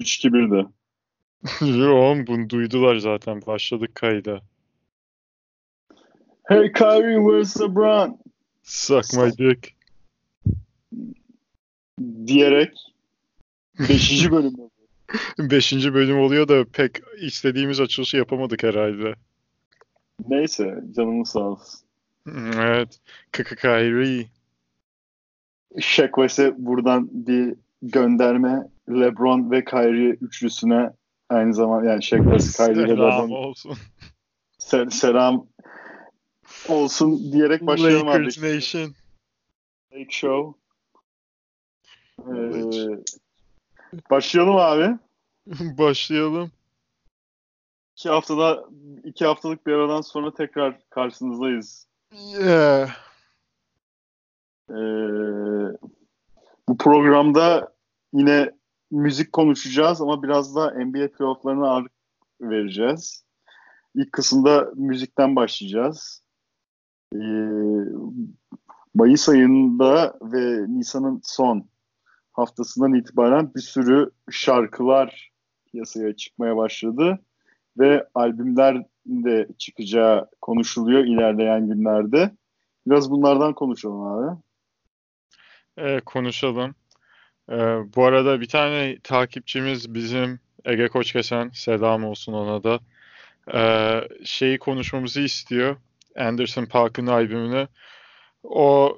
3-2-1'de. Oğlum bunu duydular zaten. Başladık kayda. Hey Kyrie, where's LeBron? Suck my dick. Diyerek 5. bölüm. Beşinci bölüm oluyor da pek istediğimiz açılışı yapamadık herhalde. Neyse canımız sağ olsun. Evet. Kaka Kyrie. West'e buradan bir gönderme LeBron ve Kyrie üçlüsüne aynı zamanda yani Shaq Kyrie ve LeBron olsun. se- selam olsun diyerek başlayalım abi. Lakers Nation. Lake Show. Ee, başlayalım abi. Başlayalım. İki haftada iki haftalık bir aradan sonra tekrar karşınızdayız. Yeah. Ee, bu programda yine müzik konuşacağız ama biraz da NBA playofflarına ağırlık vereceğiz. İlk kısımda müzikten başlayacağız. Ee, Mayıs ayında ve Nisan'ın son haftasından itibaren bir sürü şarkılar piyasaya çıkmaya başladı ve albümler de çıkacağı konuşuluyor ilerleyen günlerde. Biraz bunlardan konuşalım abi. Ee, konuşalım. Ee, bu arada bir tane takipçimiz bizim Ege Koçkesen, selam olsun ona da. Ee, şeyi konuşmamızı istiyor. Anderson Paak'ın albümünü. O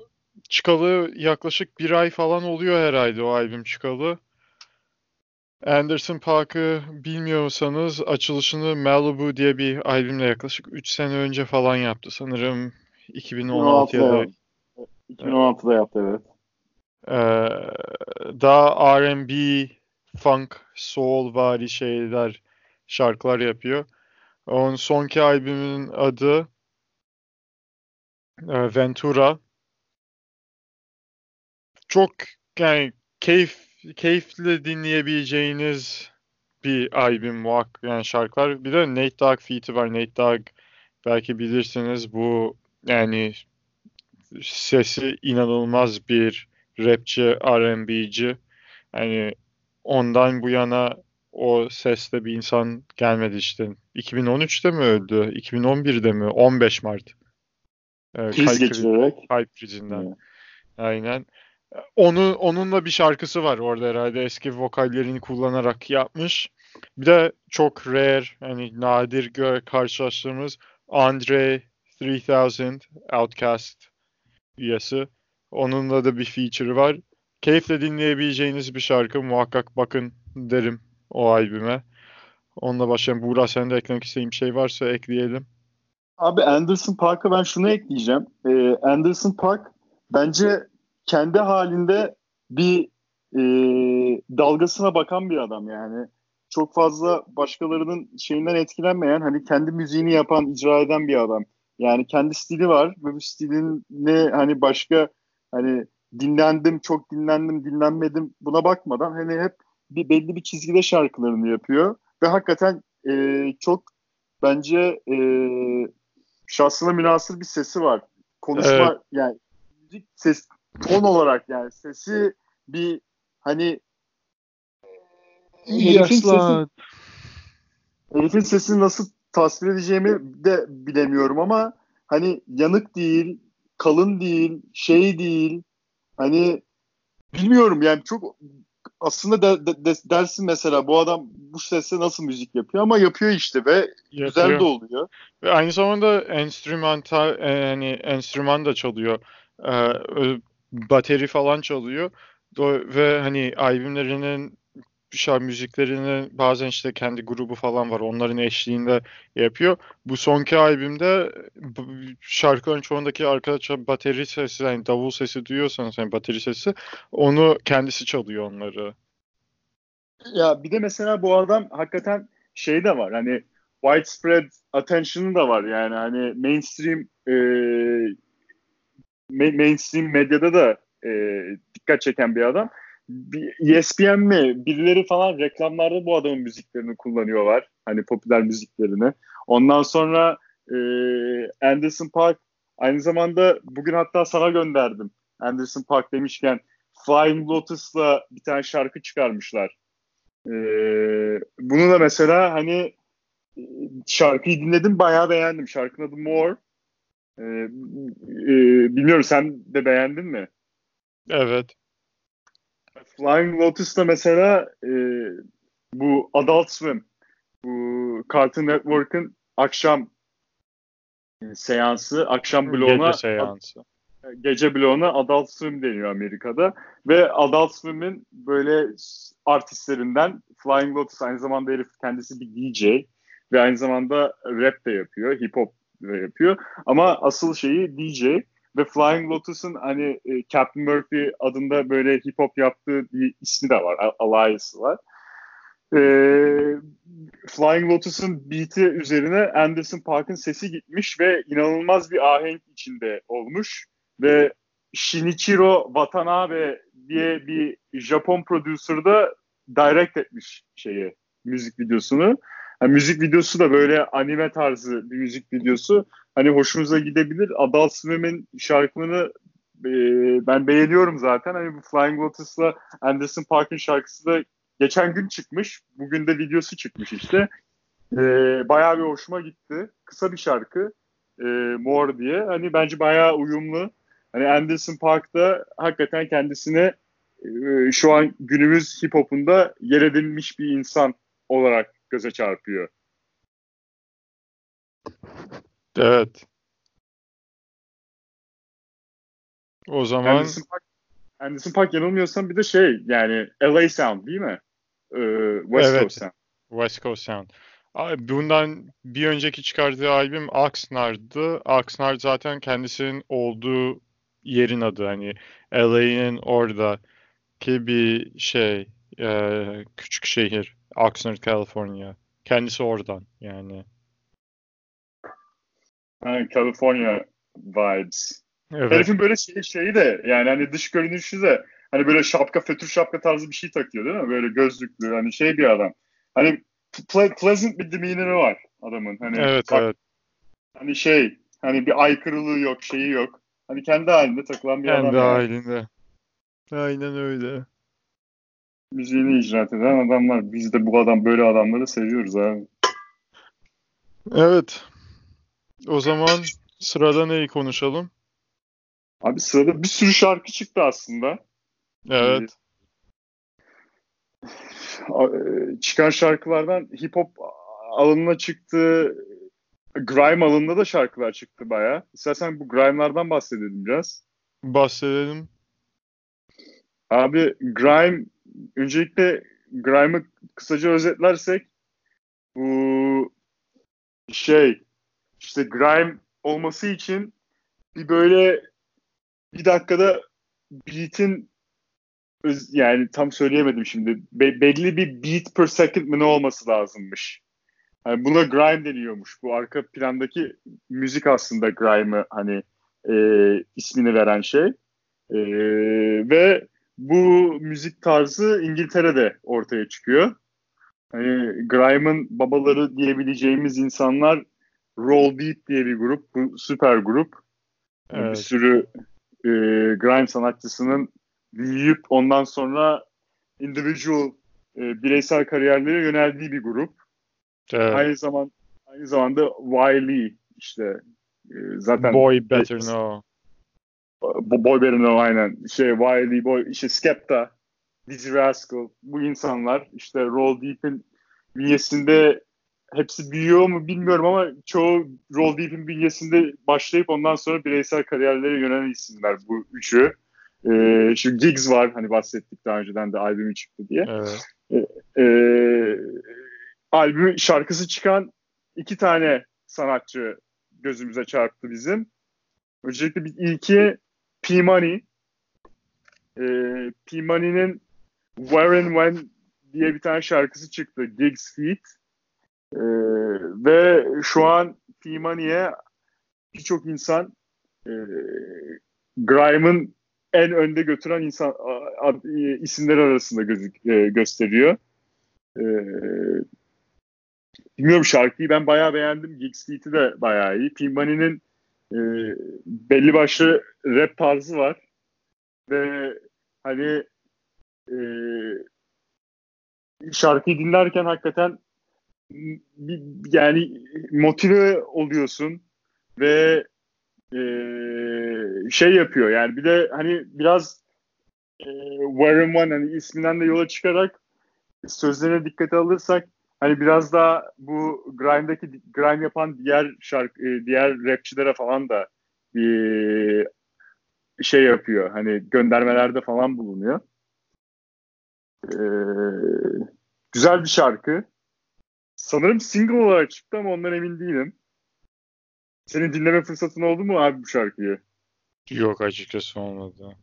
çıkalı yaklaşık bir ay falan oluyor herhalde o albüm çıkalı. Anderson Paak'ı bilmiyorsanız açılışını Malibu diye bir albümle yaklaşık 3 sene önce falan yaptı. Sanırım 2016 ya da 2016'da yaptı evet. Ee, daha R&B, funk, soul vari şeyler, şarkılar yapıyor. Onun sonki albümünün adı e, Ventura. Çok yani keyif keyifli dinleyebileceğiniz bir albüm muhakkak yani şarkılar. Bir de Nate Dogg feat'i var. Nate Dogg belki bilirsiniz bu yani sesi inanılmaz bir rapçi, R&B'ci. Yani ondan bu yana o sesle bir insan gelmedi işte. 2013'te mi öldü? 2011'de mi? 15 Mart. Ee, Kriz geçirerek. Kalp krizinden. Evet. Aynen. Onu, onunla bir şarkısı var orada herhalde. Eski vokallerini kullanarak yapmış. Bir de çok rare, yani nadir karşılaştığımız Andre 3000 Outcast üyesi. Onunla da bir feature var. Keyifle dinleyebileceğiniz bir şarkı. Muhakkak bakın derim o albüme. Onunla başlayalım. Buğra sen de eklemek istediğin bir şey varsa ekleyelim. Abi Anderson Park'a ben şunu ekleyeceğim. Ee, Anderson Park bence kendi halinde bir e, dalgasına bakan bir adam yani. Çok fazla başkalarının şeyinden etkilenmeyen hani kendi müziğini yapan, icra eden bir adam. Yani kendi stili var ve bu stilin ne hani başka hani dinlendim, çok dinlendim, dinlenmedim buna bakmadan hani hep bir belli bir çizgide şarkılarını yapıyor ve hakikaten e, çok bence e, şahsına münasır bir sesi var. Konuşma Evet. yani müzik ses ton olarak yani sesi bir hani herifin, sesi, herifin sesini nasıl tasvir edeceğimi de bilemiyorum ama hani yanık değil, kalın değil, şey değil. Hani bilmiyorum yani çok aslında de, de- de- dersin mesela bu adam bu sesle nasıl müzik yapıyor ama yapıyor işte ve güzel Yapıyor. de oluyor. Ve aynı zamanda enstrümantal e, yani enstrüman da çalıyor. Ee, bateri falan çalıyor. Do- ve hani albümlerinin şarkı müziklerini bazen işte kendi grubu falan var. Onların eşliğinde yapıyor. Bu sonki albümde şarkıların çoğundaki arkadaşlar bateri sesi yani davul sesi duyuyorsanız yani bateri sesi onu kendisi çalıyor onları. Ya bir de mesela bu adam hakikaten şey de var hani widespread attention'ı da var yani hani mainstream e, ma- mainstream medyada da e, dikkat çeken bir adam. Bir, ESPN mi birileri falan reklamlarda bu adamın müziklerini kullanıyorlar. Hani popüler müziklerini. Ondan sonra e, Anderson Park aynı zamanda bugün hatta sana gönderdim. Anderson Park demişken Flying Lotus'la bir tane şarkı çıkarmışlar. E, bunu da mesela hani şarkıyı dinledim bayağı beğendim. Şarkının adı More. E, e, bilmiyorum sen de beğendin mi? Evet. Flying Lotus'ta mesela e, bu Adult Swim bu Cartoon Network'ın akşam e, seansı, akşam bloğuna Gece seansı. Gece bloğuna Adult Swim deniyor Amerika'da. Ve Adult Swim'in böyle artistlerinden Flying Lotus aynı zamanda herif kendisi bir DJ ve aynı zamanda rap de yapıyor, hip hop da yapıyor. Ama asıl şeyi DJ ve Flying Lotus'un hani e, Captain Murphy adında böyle hip hop yaptığı bir ismi de var, alias'ı var. E, Flying Lotus'un beat'i üzerine Anderson Park'ın sesi gitmiş ve inanılmaz bir ahenk içinde olmuş ve Shinichiro Watanabe diye bir Japon producer da direct etmiş şeyi müzik videosunu. Yani müzik videosu da böyle anime tarzı bir müzik videosu. Hani hoşumuza gidebilir. Adult Swim'in şarkılarını e, ben beğeniyorum zaten. Hani bu Flying Lotus'la Anderson Park'ın şarkısı da geçen gün çıkmış. Bugün de videosu çıkmış işte. E, bayağı bir hoşuma gitti. Kısa bir şarkı. E, More diye. Hani bence bayağı uyumlu. Hani Anderson Park'ta hakikaten kendisine e, şu an günümüz hip hop'unda yer edilmiş bir insan olarak göze çarpıyor. Evet. O zaman Anderson Park, Anderson Park yanılmıyorsam bir de şey yani LA Sound değil mi? Ee, West Evet. Coast Sound. West Coast Sound. Bundan bir önceki çıkardığı albüm Oxnard'dı. Oxnard zaten kendisinin olduğu yerin adı. Hani LA'nin orada ki bir şey e, küçük şehir. Oxnard, California. Kendisi oradan yani. California vibes. Evet. Herifin böyle şey, şeyi de yani hani dış görünüşü de hani böyle şapka fötür şapka tarzı bir şey takıyor değil mi? Böyle gözlüklü hani şey bir adam. Hani ple- pleasant bir demeanor'ı var adamın. Hani Evet, bak- evet. Hani şey hani bir aykırılığı yok şeyi yok. Hani kendi halinde takılan bir adam. Kendi halinde. Aynen öyle. Müziğini icraat eden adamlar. Biz de bu adam böyle adamları seviyoruz abi. Evet. O zaman sırada neyi konuşalım? Abi sırada bir sürü şarkı çıktı aslında. Evet. A- Çıkan şarkılardan hip hop alanına çıktı. Grime alanında da şarkılar çıktı bayağı. İstersen bu grime'lardan bahsedelim biraz. Bahsedelim. Abi grime öncelikle grime'ı kısaca özetlersek bu şey işte grime olması için bir böyle bir dakikada beat'in öz- yani tam söyleyemedim şimdi Be- belli bir beat per second mı ne olması lazımmış. Yani buna grime deniyormuş. Bu arka plandaki müzik aslında grime'ı hani e, ismini veren şey. E, ve bu müzik tarzı İngiltere'de ortaya çıkıyor. Hani grime'ın babaları diyebileceğimiz insanlar Roll Beat diye bir grup. Bu süper grup. Bir Evet. sürü e, grime sanatçısının büyüyüp ondan sonra individual e, bireysel kariyerlere yöneldiği bir grup. Evet. Aynı zaman aynı zamanda Wiley işte e, zaten Boy Better Know. Bo- Boy Better Know aynen. Şey Wiley, Boy, işte Skepta, Dizzy Rascal bu insanlar işte Roll Deep'in bünyesinde hepsi büyüyor mu bilmiyorum ama çoğu Roll Deep'in bünyesinde başlayıp ondan sonra bireysel kariyerlere yönelen isimler bu üçü. Ee, şu Giggs var hani bahsettik daha önceden de albümü çıktı diye. Evet. Ee, albüm şarkısı çıkan iki tane sanatçı gözümüze çarptı bizim. Öncelikle bir ilki P-Money. Ee, P-Money'nin Where and When diye bir tane şarkısı çıktı. Gigs Feet. Ee, ve şu an P-Money'e birçok insan e, Grime'ın en önde götüren insan a- a- isimleri arasında gözük, e, gösteriyor. Ee, bilmiyorum şarkıyı ben bayağı beğendim. Gigs Feet'i de bayağı iyi. P-Money'nin e, belli başlı rap tarzı var. Ve hani e, şarkıyı dinlerken hakikaten yani motive oluyorsun ve e, şey yapıyor yani bir de hani biraz e, Warren One hani isminden de yola çıkarak sözlerine dikkate alırsak hani biraz daha bu grime'daki grime yapan diğer şarkı e, diğer rapçilere falan da bir şey yapıyor. Hani göndermelerde falan bulunuyor. Ee, güzel bir şarkı. Sanırım single olarak çıktı ama ondan emin değilim. Senin dinleme fırsatın oldu mu abi bu şarkıyı? Yok açıkçası olmadı.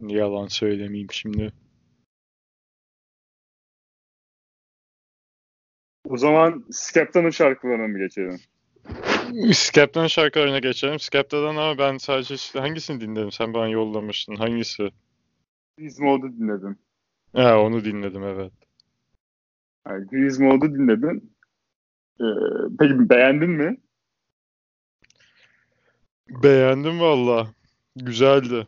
Yalan söylemeyeyim şimdi. O zaman Skepta'nın şarkılarına mı geçelim? Skepta'nın şarkılarına geçelim. Skepta'dan ama ben sadece işte hangisini dinledim? Sen bana yollamıştın. Hangisi? Mode'u dinledim. Ha, onu dinledim evet. Yani dinledin. Ee, peki beğendin mi? Beğendim valla. Güzeldi.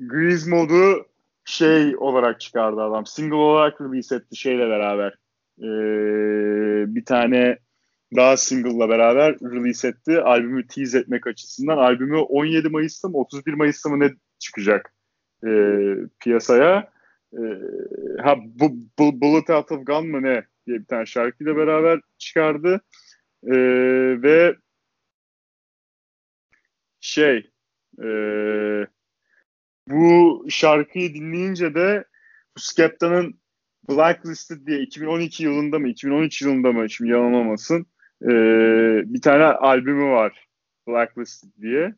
Grease modu şey olarak çıkardı adam. Single olarak release etti şeyle beraber. Ee, bir tane daha single'la beraber release etti. Albümü tease etmek açısından. Albümü 17 Mayıs'ta mı 31 Mayıs'ta mı ne çıkacak e, piyasaya. E, ha bu, bu, Bullet Out of Gun mı ne diye bir tane şarkıyla beraber çıkardı. E, ve şey e, bu şarkıyı dinleyince de Skepta'nın Blacklisted diye 2012 yılında mı 2013 yılında mı şimdi yalan olmasın e, bir tane albümü var Blacklisted diye.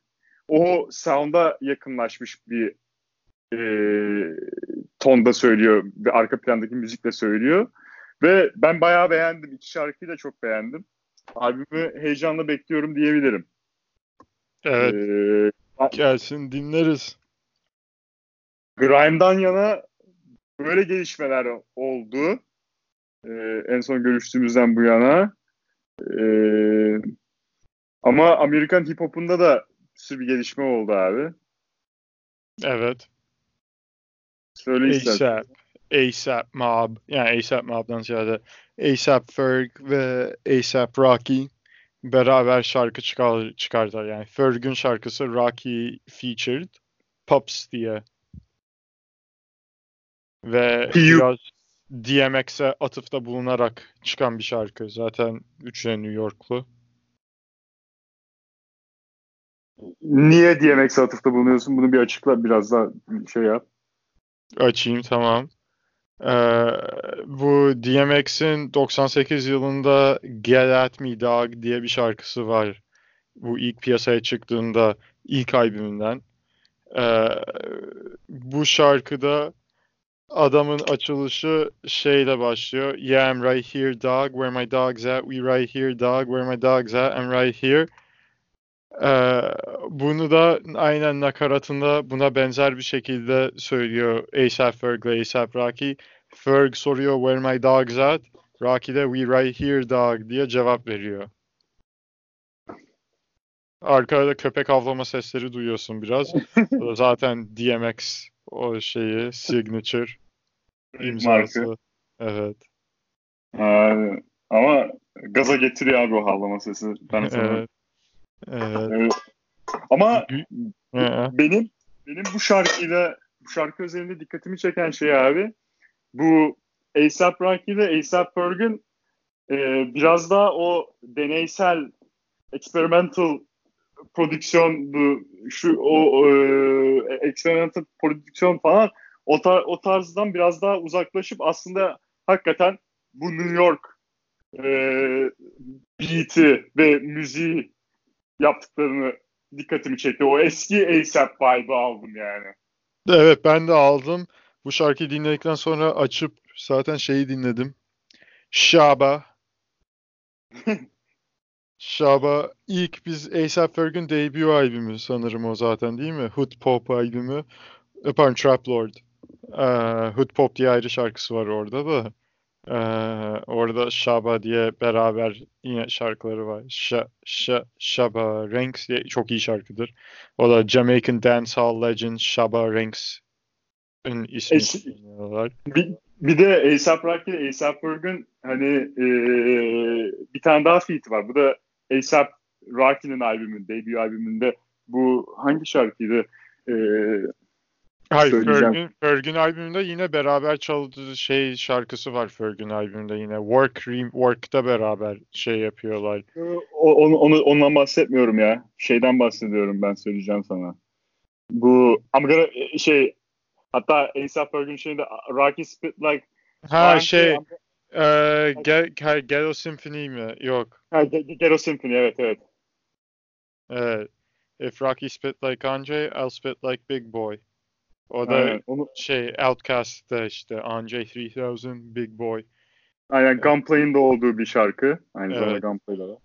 O sound'a yakınlaşmış bir e, tonda söylüyor. Bir arka plandaki müzikle söylüyor. Ve ben bayağı beğendim. İki şarkıyı da çok beğendim. Albümü heyecanla bekliyorum diyebilirim. Evet. Ee, Gelsin dinleriz. Grime'dan yana böyle gelişmeler oldu. Ee, en son görüştüğümüzden bu yana. Ee, ama Amerikan hip hop'unda da bir sürü bir gelişme oldu abi. Evet. Söyle istersen. ASAP Mob. Yani ASAP Mob'dan ziyade ASAP Ferg ve ASAP Rocky beraber şarkı çıkar, çıkardılar. Yani Ferg'ün şarkısı Rocky featured Pops diye. Ve biraz DMX'e atıfta bulunarak çıkan bir şarkı. Zaten üçüne New Yorklu. Niye DMX'e atıfta bulunuyorsun? Bunu bir açıkla biraz daha şey yap. Açayım tamam. Ee, bu DMX'in 98 yılında Get At Me Dog diye bir şarkısı var. Bu ilk piyasaya çıktığında ilk albümünden. Ee, bu şarkıda adamın açılışı şeyle başlıyor. Yeah I'm right here dog. Where my dog's at? We right here dog. Where my dog's at? I'm right here. Ee, bunu da aynen nakaratında buna benzer bir şekilde söylüyor A$AP Ferg ve A$AP Rocky. Ferg soruyor where my dog's at? Rocky de we right here dog diye cevap veriyor. Arkada köpek avlama sesleri duyuyorsun biraz. Zaten DMX o şeyi signature imzası. Marka. Evet. Ee, ama gaza getiriyor abi o havlama sesi. Ben sana evet. Evet. Ama benim benim bu şarkıyla bu şarkı üzerinde dikkatimi çeken şey abi bu A$AP Rocky ile A$AP Ferg'ün e, biraz daha o deneysel experimental prodüksiyon bu şu o e, experimental prodüksiyon falan o, tar- o tarzdan biraz daha uzaklaşıp aslında hakikaten bu New York e, beat'i ve müziği yaptıklarını dikkatimi çekti. O eski ASAP vibe'ı aldım yani. Evet ben de aldım. Bu şarkıyı dinledikten sonra açıp zaten şeyi dinledim. Şaba. Şaba ilk biz A$AP Ferg'ün debut albümü sanırım o zaten değil mi? Hood Pop albümü. Pardon Trap Lord. Ee, Hood Pop diye ayrı şarkısı var orada da. Ee, orada Shaba diye beraber yine şarkıları var. Ş Ş Shaba Ranks diye çok iyi şarkıdır. O da Jamaican Dancehall Legend Shaba Ranks ismi kullanıyorlar. Bir, bir de A$AP Rocky, A$AP Ferg'ün hani e, bir tane daha feat var. Bu da A$AP Rocky'nin albümünde, debut albümünde bu hangi şarkıydı? E, Hayır, Ferg'ün, Ferg'ün albümünde yine beraber çaldığı şey şarkısı var Ferg'ün albümünde yine. Work, Work'ta beraber şey yapıyorlar. O, onu, onu, ondan bahsetmiyorum ya. Şeyden bahsediyorum ben söyleyeceğim sana. Bu I'm gonna, şey hatta A$AP Ferg'ün şeyinde Rocky Spit Like Ha şey e, Ghetto Symphony mi? Yok. Ha, Ghetto Symphony evet evet. Evet. If Rocky spit like Andre, I'll spit like Big Boy. O da Aynen, onu... şey Outcast'ta işte Andre 3000 Big Boy. Aynen Gunplay'in de olduğu bir şarkı. Aynı evet. zamanda Gunplay'da da.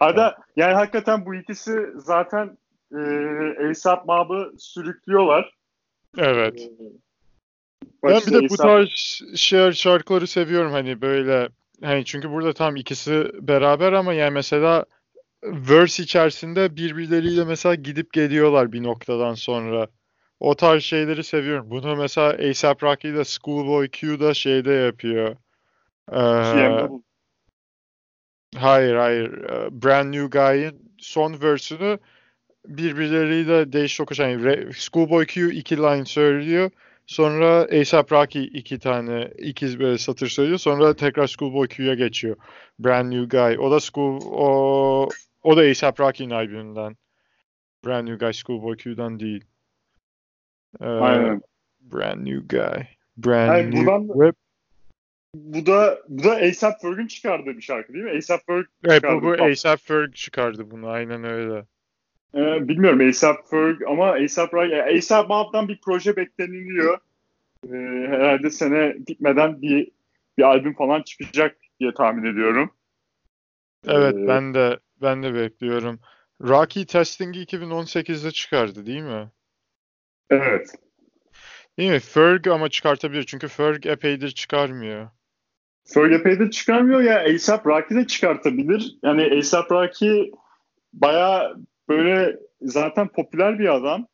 Arada yani hakikaten bu ikisi zaten e, ASAP Mob'ı sürüklüyorlar. Evet. E, ben bir de bu tarz şey, şarkıları seviyorum hani böyle hani çünkü burada tam ikisi beraber ama yani mesela verse içerisinde birbirleriyle mesela gidip geliyorlar bir noktadan sonra. O tarz şeyleri seviyorum. Bunu mesela A$AP Rocky ile Schoolboy Q da şeyde yapıyor. Ee, hayır hayır. Brand New Guy'in son verse'ünü birbirleriyle değiş tokuş. Yani Schoolboy Q iki line söylüyor. Sonra A$AP Rocky iki tane ikiz böyle satır söylüyor. Sonra tekrar Schoolboy Q'ya geçiyor. Brand New Guy. O da School o o da A$AP Rocky'nin albümünden. Brand New Guy Schoolboy Q'dan değil. Ee, Aynen. Brand New Guy. Brand Hayır, New buradan, Whip. Bu da bu da A$AP Ferg'ün çıkardığı bir şarkı değil mi? A$AP Ferg Evet bu, bu A$AP Ferg çıkardı bunu. Aynen öyle. Ee, bilmiyorum A$AP Ferg ama A$AP Rocky, A$AP Mob'dan bir proje bekleniliyor. Ee, herhalde sene bitmeden bir bir albüm falan çıkacak diye tahmin ediyorum. Evet ee, ben de ben de bekliyorum. Rocky Testing'i 2018'de çıkardı değil mi? Evet. Değil mi? Ferg ama çıkartabilir. Çünkü Ferg epeydir çıkarmıyor. Ferg epeydir çıkarmıyor ya. A$AP Rocky de çıkartabilir. Yani A$AP Rocky baya böyle zaten popüler bir adam.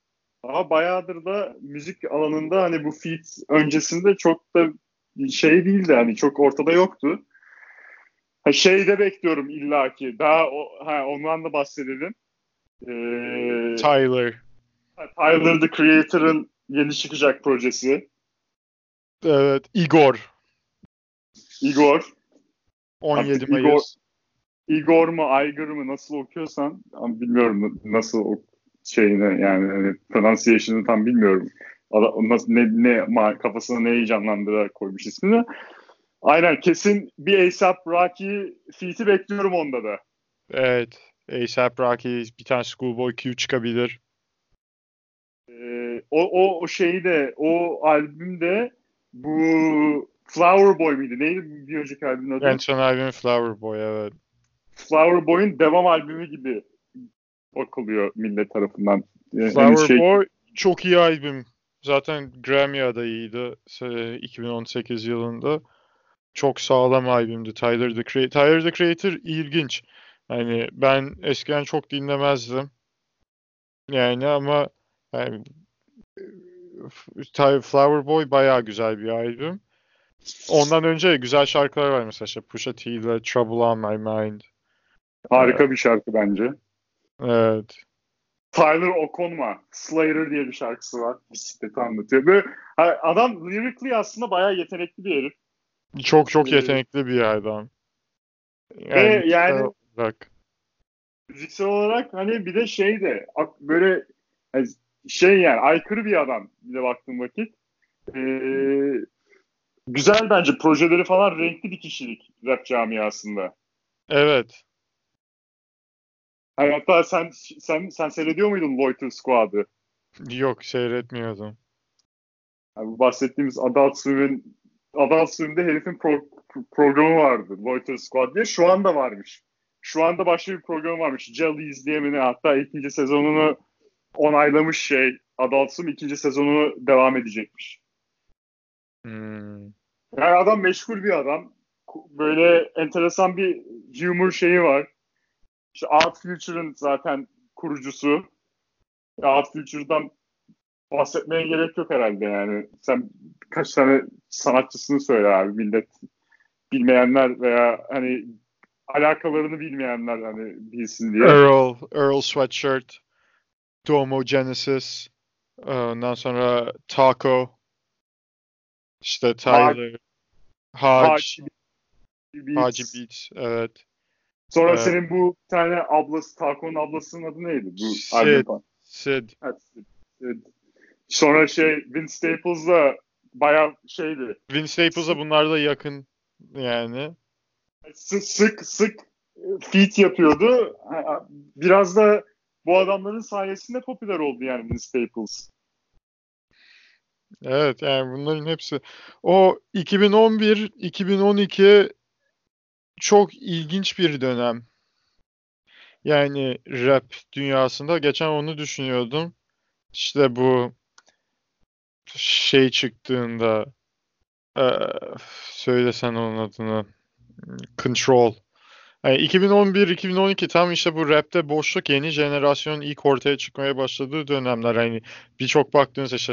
Ama bayağıdır da müzik alanında hani bu feat öncesinde çok da şey değildi hani çok ortada yoktu. Ha, şey de bekliyorum illaki. Daha o, ha, ondan da bahsedelim. Ee, Tyler. Tyler the Creator'ın yeni çıkacak projesi. Evet, Igor. Igor. 17 Artık Mayıs. Igor, Igor mu, Aygır mı nasıl okuyorsan bilmiyorum nasıl o şeyini yani hani pronunciation'ı tam bilmiyorum. Nasıl, ne, ne kafasına ne heyecanlandırarak koymuş ismini. Aynen kesin bir ASAP Rocky feat'i bekliyorum onda da. Evet. ASAP Rocky bir tane Schoolboy Q çıkabilir. Ee, o, o, o şeyi de o albümde bu Flower Boy mıydı? Neydi bir önceki albümün adı? En son albüm Flower Boy evet. Flower Boy'un devam albümü gibi bakılıyor millet tarafından. Yani Flower şey... Boy çok iyi albüm. Zaten Grammy adayıydı 2018 yılında. Çok sağlam albümdü Tyler the Creator. Tyler the Creator ilginç. Hani ben eskiden çok dinlemezdim. Yani ama yani, Flower Boy bayağı güzel bir albüm. Ondan önce güzel şarkılar var mesela işte Pusha T ile Trouble on My Mind. Harika evet. bir şarkı bence. Evet. Tyler Okonma, Slayer diye bir şarkısı var. Bisikleti anlatıyor. Böyle, adam lyrically aslında bayağı yetenekli bir herif. Çok çok ee, yetenekli bir adam. Yani, ve yani olarak. müziksel olarak hani bir de şey de böyle hani şey yani aykırı bir adam bir de baktığım vakit. Ee, güzel bence projeleri falan renkli bir kişilik rap camiasında. Evet. Hani hatta sen sen sen seyrediyor muydun Loiter Squad'ı? Yok seyretmiyordum. Yani bu bahsettiğimiz Adult Swim'in Adult Swim'de herifin pro, programı vardı. Loiter Squad diye. Şu anda varmış. Şu anda başka bir program varmış. Mi ne? Hatta ikinci sezonunu onaylamış şey. Adult Swim ikinci sezonunu devam edecekmiş. Hmm. Yani adam meşgul bir adam. Böyle enteresan bir humor şeyi var. İşte Art Future'ın zaten kurucusu. Art Future'dan bahsetmeye gerek yok herhalde yani. Sen kaç tane sanatçısını söyle abi millet bilmeyenler veya hani alakalarını bilmeyenler hani bilsin diye. Earl, Earl Sweatshirt, Domo Genesis, ondan sonra Taco, işte Tyler, Hac, Hacı Beats, evet. Sonra evet. senin bu tane ablası, Taco'nun ablasının adı neydi? Bu Sid. Sid. Evet, Sid. Sonra şey Vince Staples da bayağı şeydi. Vince Staples'a bunlar da yakın yani. Sık sık sık feat yapıyordu. Biraz da bu adamların sayesinde popüler oldu yani Vince Staples. Evet yani bunların hepsi o 2011 2012 çok ilginç bir dönem. Yani rap dünyasında geçen onu düşünüyordum. İşte bu şey çıktığında e, söylesen onun adını Control. Yani 2011-2012 tam işte bu rapte boşluk yeni jenerasyon ilk ortaya çıkmaya başladığı dönemler. Hani birçok baktığınız işte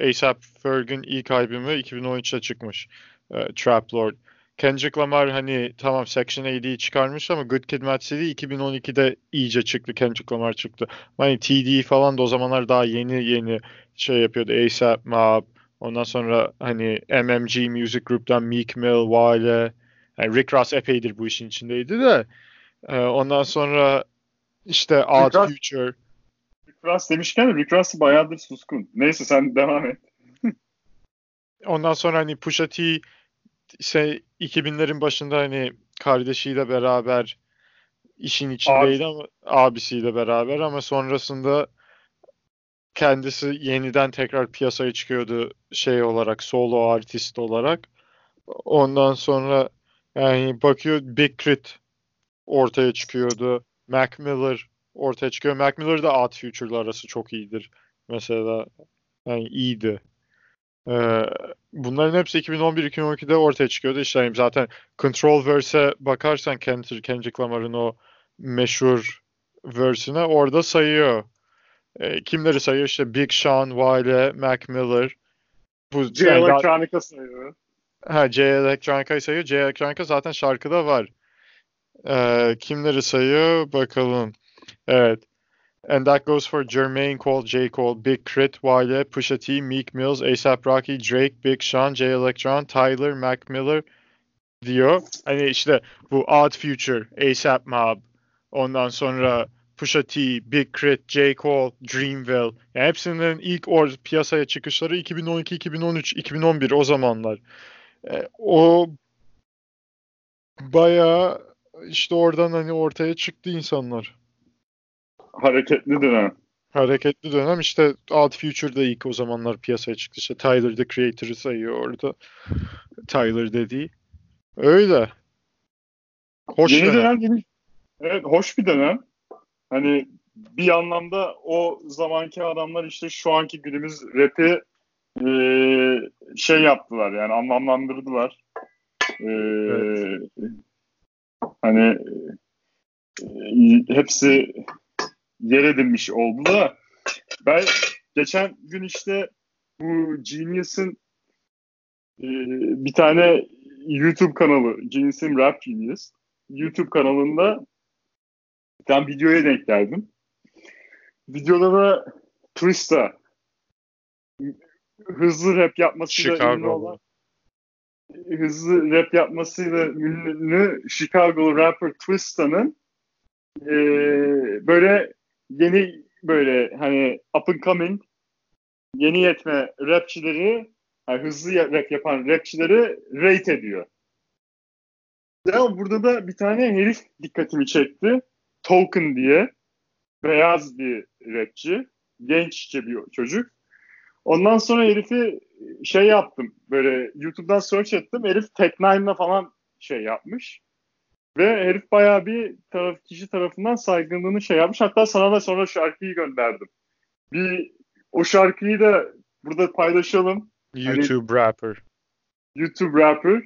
A$AP Ferg'ün ilk albümü 2013'te çıkmış. E, Trap Lord. Kendrick Lamar hani tamam Section 80'yi çıkarmış ama Good Kid Mad City 2012'de iyice çıktı. Kendrick Lamar çıktı. Hani TD falan da o zamanlar daha yeni yeni şey yapıyordu. A$AP Mob. Ondan sonra hani MMG Music Group'tan Meek Mill, Wale. Yani Rick Ross epeydir bu işin içindeydi de. E, ondan sonra işte Odd Ross, Future. Rick Ross demişken Rick Ross bayağıdır suskun. Neyse sen devam et. ondan sonra hani Pusha T şey 2000'lerin başında hani kardeşiyle beraber işin içindeydi Abi. ama abisiyle beraber ama sonrasında kendisi yeniden tekrar piyasaya çıkıyordu şey olarak solo artist olarak. Ondan sonra yani bakıyor Big Crit ortaya çıkıyordu. Mac Miller ortaya çıkıyor. Mac Miller da Art Future'la arası çok iyidir. Mesela yani iyiydi. Ee, bunların hepsi 2011-2012'de ortaya çıkıyordu. İşte yani zaten Control Verse'e bakarsan Kendrick, Kendrick Lamar'ın o meşhur verse'ine orada sayıyor. Ee, kimleri sayıyor? İşte Big Sean, Wiley, Mac Miller. Bu, C yani Electronica sayıyor. Ha C Electronica'yı sayıyor. C Electronica zaten şarkıda var. Ee, kimleri sayıyor? Bakalım. Evet. And that goes for Jermaine Cole, J. Cole, Big Crit, Wiley, Pusha T, Meek Mills, ASAP Rocky, Drake, Big Sean, J. Electron, Tyler, Mac Miller diyor. Hani işte bu Odd Future, ASAP Mob, ondan sonra Pusha T, Big Crit, J. Cole, Dreamville. Yani hepsinin ilk or piyasaya çıkışları 2012, 2013, 2011 o zamanlar. E, o bayağı işte oradan hani ortaya çıktı insanlar. Hareketli dönem. Hareketli dönem işte Odd Future'da ilk o zamanlar piyasaya çıktı. İşte Tyler the Creator'ı sayıyor orada. Tyler dediği. Öyle. Hoş Yeni dönem. dönem Evet hoş bir dönem. Hani bir anlamda o zamanki adamlar işte şu anki günümüz rap'i e, şey yaptılar yani anlamlandırdılar. E, evet. Hani e, hepsi yer edinmiş oldu da ben geçen gün işte bu Genius'ın e, bir tane YouTube kanalı Genius'ın Rap Genius YouTube kanalında bir tane videoya denk geldim. Videoda da Twista hızlı rap yapmasıyla Chicago. ünlü olan hızlı rap yapmasıyla ünlü Chicago rapper Twista'nın e, böyle yeni böyle hani up and coming yeni yetme rapçileri yani hızlı rap yapan rapçileri rate ediyor. Ya burada da bir tane herif dikkatimi çekti. Token diye. Beyaz bir rapçi. Genççe bir çocuk. Ondan sonra herifi şey yaptım. Böyle YouTube'dan search ettim. Herif Tech Nine'la falan şey yapmış. Ve herif bayağı bir taraf, kişi tarafından saygınlığını şey yapmış. Hatta sana da sonra şarkıyı gönderdim. Bir o şarkıyı da burada paylaşalım. YouTube hani, rapper. YouTube rapper.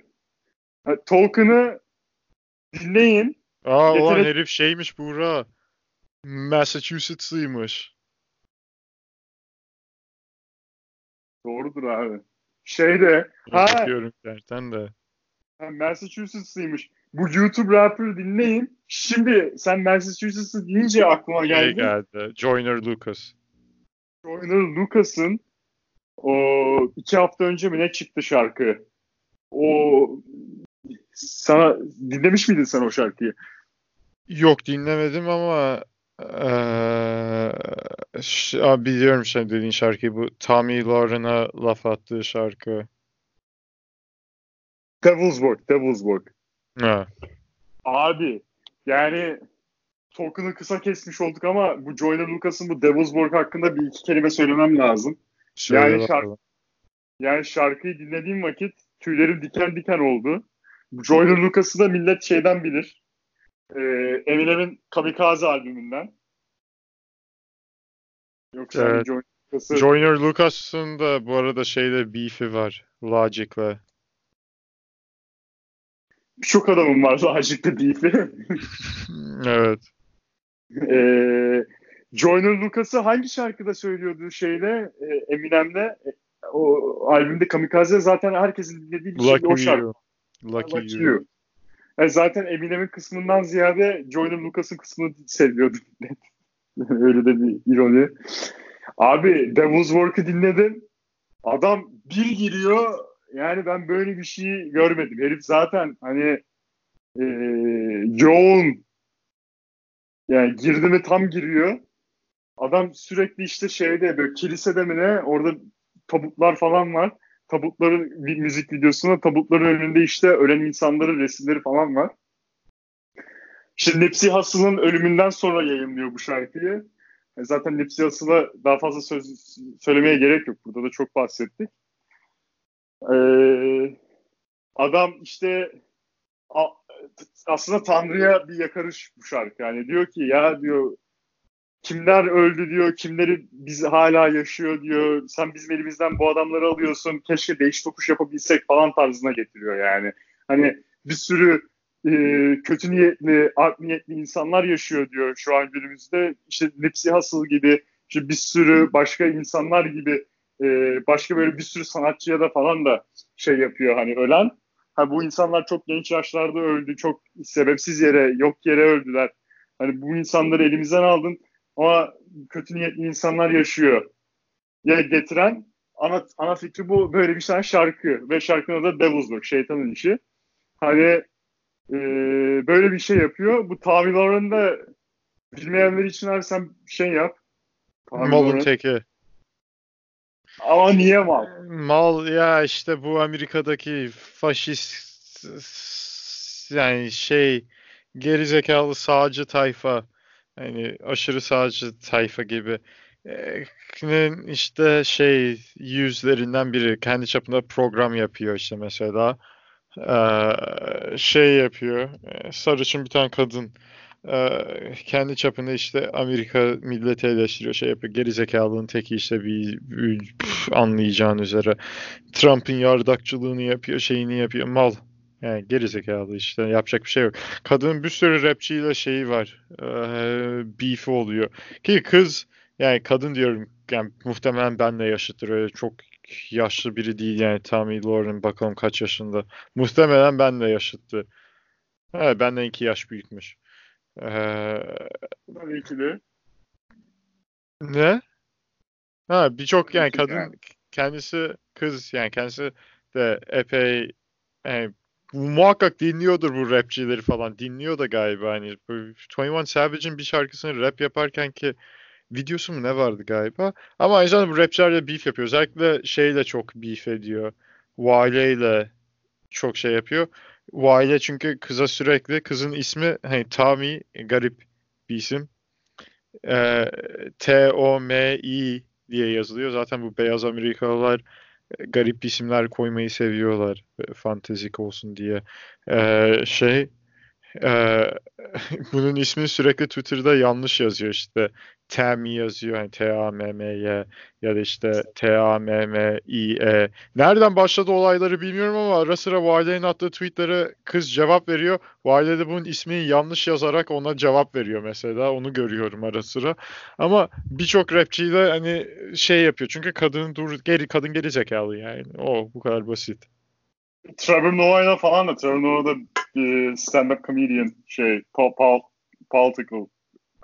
Yani, Tolkien'ı dinleyin. Aa Getirin. ulan herif şeymiş Buğra. Massachusetts'lıymış. Doğrudur abi. Şeyde ha Bakıyorum zaten de. ha, Massachusetts'lıymış. Bu YouTube rapper dinleyin. Şimdi sen Massachusetts'ı deyince aklıma Şey geldi. geldi. Joyner Lucas. Joyner Lucas'ın o iki hafta önce mi ne çıktı şarkı? O sana dinlemiş miydin sen o şarkıyı? Yok dinlemedim ama abi biliyorum sen dediğin şarkıyı. Bu Tommy Lauren'a laf attığı şarkı. Devil's Work, Devil's Work. Ha. Abi yani token'ı kısa kesmiş olduk ama bu Joyner Lucas'ın bu Devil's Work hakkında bir iki kelime söylemem lazım. Söyle Yani şarkı-. Yani şarkıyı dinlediğim vakit tüylerim diken diken oldu. Joyner Lucas'ı da millet şeyden bilir. Ee, Eminem'in Kamikaze albümünden. Yoksa hani Evet. Joyner Lucas'ı Joyner Lucas'ın da bu arada şeyde beef'i var. Logic'le. çok adamım var Logic'te beef'i. Evet. Ee, Joyner Lucas'ı hangi şarkıda söylüyordu şeyle e, Eminem'le E, o albümde Kamikaze zaten herkesin dinlediği bir şey o Lucky şarkı. You. Lucky Lucky You. You. Yani zaten Eminem'in kısmından ziyade Joyner Lucas'ın kısmını seviyordum. Öyle de bir ironi. Abi Devil's Work'ı dinledim. Adam bir giriyor. Yani ben böyle bir şey görmedim. Herif zaten hani e, yoğun yani girdi mi tam giriyor. Adam sürekli işte şeyde böyle kilisede mi ne orada tabutlar falan var. Tabutların bir müzik videosunda tabutların önünde işte ölen insanların resimleri falan var. İşte Nipsey Hussle'ın ölümünden sonra yayınlıyor bu şarkıyı. E Zaten Nipsey Hussle'a daha fazla söz söylemeye gerek yok. Burada da çok bahsettik. Ee, adam işte aslında Tanrı'ya bir yakarış bu şarkı. Yani diyor ki ya diyor kimler öldü diyor, kimleri biz hala yaşıyor diyor. Sen bizim elimizden bu adamları alıyorsun. Keşke değiş tokuş yapabilsek falan tarzına getiriyor yani. Hani bir sürü e, kötü niyetli, art niyetli insanlar yaşıyor diyor şu an günümüzde. İşte Nipsey Hussle gibi, işte bir sürü başka insanlar gibi, e, başka böyle bir sürü sanatçıya da falan da şey yapıyor hani ölen. Ha bu insanlar çok genç yaşlarda öldü, çok sebepsiz yere, yok yere öldüler. Hani bu insanları elimizden aldın ama kötü niyetli insanlar yaşıyor. Ya getiren ana, ana fikri bu böyle bir tane şarkı ve şarkının adı Devil's Work, şeytanın işi. Hani e, böyle bir şey yapıyor. Bu Tommy Lauren da bilmeyenler için abi sen şey yap. Malın teki. Ama niye mal? Mal ya işte bu Amerika'daki faşist yani şey gerizekalı sağcı tayfa hani aşırı sağcı tayfa gibi. İşte şey yüzlerinden biri kendi çapında program yapıyor işte mesela. Ee, şey yapıyor sarışın bir tane kadın e, kendi çapında işte Amerika milleti eleştiriyor şey yapıyor gerizekalının teki işte bir, bir püf, anlayacağın üzere. Trump'ın yardakçılığını yapıyor şeyini yapıyor mal yani gerizekalı işte yapacak bir şey yok. Kadının bir sürü rapçiyle şeyi var. E, beef'i oluyor. Ki kız yani kadın diyorum yani muhtemelen benle yaşıttır öyle çok yaşlı biri değil yani Tommy Lauren bakalım kaç yaşında. Muhtemelen benle yaşıttı. Evet benden iki yaş büyükmüş. Ee, Tabii ki de. ne? Ha birçok yani kadın kendisi kız yani kendisi de epey yani muhakkak dinliyordur bu rapçileri falan. Dinliyor da galiba hani bu 21 Savage'in bir şarkısını rap yaparken ki videosu mu ne vardı galiba. Ama aynı zamanda bu rapçilerle beef yapıyor. Özellikle şeyle çok beef ediyor. Wale ile çok şey yapıyor. Wale çünkü kıza sürekli kızın ismi hani Tommy garip bir isim. Ee, T-O-M-I diye yazılıyor. Zaten bu beyaz Amerikalılar garip isimler koymayı seviyorlar. e, Fantezik olsun diye. Ee, şey e, bunun ismini sürekli Twitter'da yanlış yazıyor işte. Tam yazıyor. Yani T-A-M-M-Y ya da işte T-A-M-M-I-E. Nereden başladı olayları bilmiyorum ama ara sıra Wiley'in attığı tweetlere kız cevap veriyor. Wiley de bunun ismini yanlış yazarak ona cevap veriyor mesela. Onu görüyorum ara sıra. Ama birçok rapçi de hani şey yapıyor. Çünkü kadın dur geri kadın geri zekalı yani. O bu kadar basit. Trevor Noah'yla falan da Trevor Noah da stand-up comedian şey pol, pol,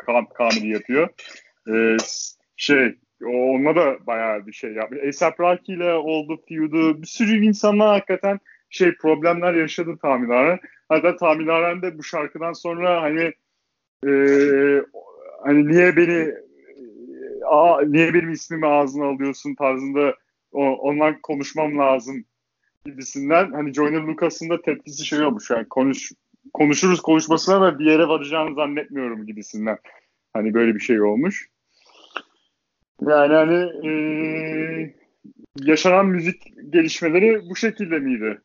political comedy yapıyor. Ee, şey onunla da bayağı bir şey yapmış. A$AP Rocky ile oldu feud'u bir sürü insanlar hakikaten şey problemler yaşadı tahminaren. Hatta tahminaren de bu şarkıdan sonra hani e, hani niye beni a, niye benim ismimi ağzına alıyorsun tarzında o, ondan konuşmam lazım gibisinden hani Joyner Lucas'ın da tepkisi şey olmuş yani konuş konuşuruz konuşmasına da bir yere varacağını zannetmiyorum gibisinden. Hani böyle bir şey olmuş. Yani hani e, yaşanan müzik gelişmeleri bu şekilde miydi?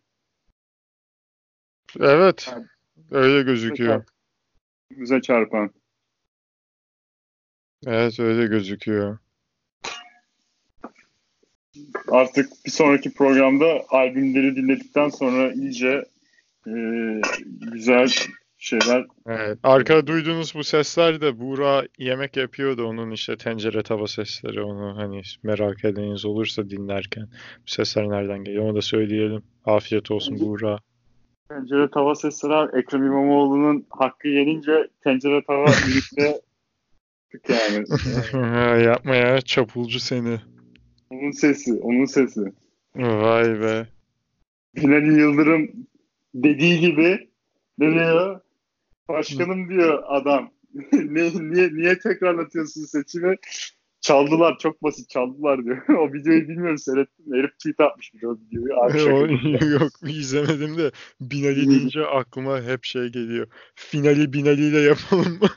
Evet. Yani, öyle gözüküyor. Bize çarpan. Evet öyle gözüküyor. Artık bir sonraki programda albümleri dinledikten sonra iyice e, güzel şeyler. Evet. Arkada duyduğunuz bu sesler de Buğra yemek yapıyordu. Onun işte tencere tava sesleri. Onu hani merak edeniz olursa dinlerken. Bu sesler nereden geliyor onu da söyleyelim. Afiyet olsun Buğra. Tencere tava sesleri Ekrem İmamoğlu'nun hakkı yenince tencere tava birlikte yani. Yapma ya çapulcu seni. Onun sesi, onun sesi. Vay be. Binali Yıldırım dediği gibi ne diyor? Başkanım diyor adam. ne, niye, niye tekrarlatıyorsun seçimi? Çaldılar çok basit çaldılar diyor. o videoyu bilmiyorum seyrettim. Herif tweet atmış bir o videoyu. Abi Yok izlemedim de Binali deyince aklıma hep şey geliyor. Finali Binali ile yapalım mı?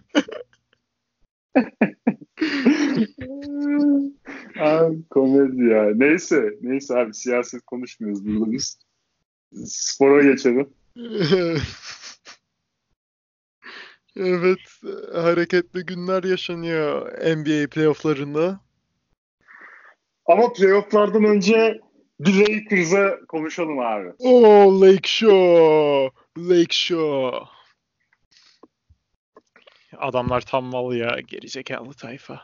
abi komedi ya. Neyse. Neyse abi siyaset konuşmuyoruz burada biz. Spora geçelim. evet. Hareketli günler yaşanıyor NBA playofflarında. Ama playofflardan önce bir Lakers'a konuşalım abi. Oh Lake Show. Lake Show. Adamlar tam mal ya. Gerizekalı tayfa.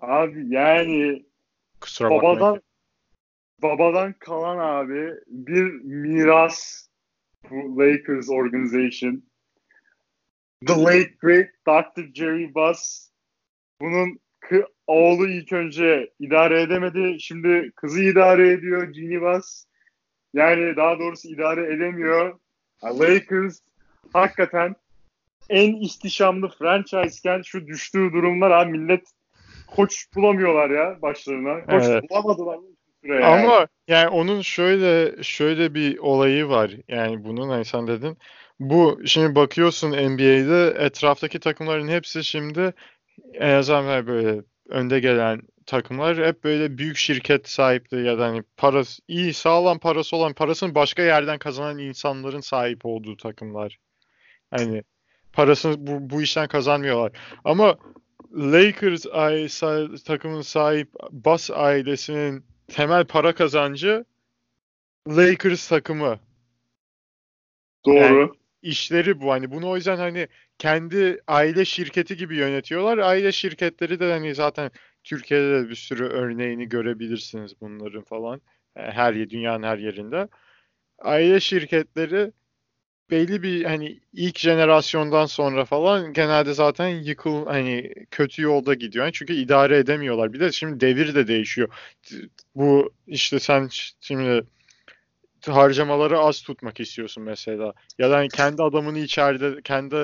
Abi yani Kusura babadan babadan kalan abi bir miras bu Lakers organization. The late great Dr. Jerry Buss bunun oğlu ilk önce idare edemedi. Şimdi kızı idare ediyor Jeannie Buss. Yani daha doğrusu idare edemiyor. Lakers hakikaten en ihtişamlı franchise'ken şu düştüğü durumlar abi millet koç bulamıyorlar ya başlarına. Koç evet. bulamadılar süre Ama yani onun şöyle şöyle bir olayı var. Yani bunun hani sen dedin. Bu şimdi bakıyorsun NBA'de etraftaki takımların hepsi şimdi en azından böyle önde gelen takımlar hep böyle büyük şirket sahipleri ya da hani parası iyi sağlam parası olan parasını başka yerden kazanan insanların sahip olduğu takımlar. Hani parasını bu, bu işten kazanmıyorlar. Ama Lakers ailesi, takımın sahip Bas ailesinin temel para kazancı Lakers takımı. Doğru. Yani işleri bu. Hani bunu o yüzden hani kendi aile şirketi gibi yönetiyorlar. Aile şirketleri de hani zaten Türkiye'de de bir sürü örneğini görebilirsiniz bunların falan. Her dünyanın her yerinde. Aile şirketleri belli bir hani ilk jenerasyondan sonra falan genelde zaten yıkıl hani kötü yolda gidiyor. Yani çünkü idare edemiyorlar. Bir de şimdi devir de değişiyor. Bu işte sen şimdi harcamaları az tutmak istiyorsun mesela. Ya da hani kendi adamını içeride kendi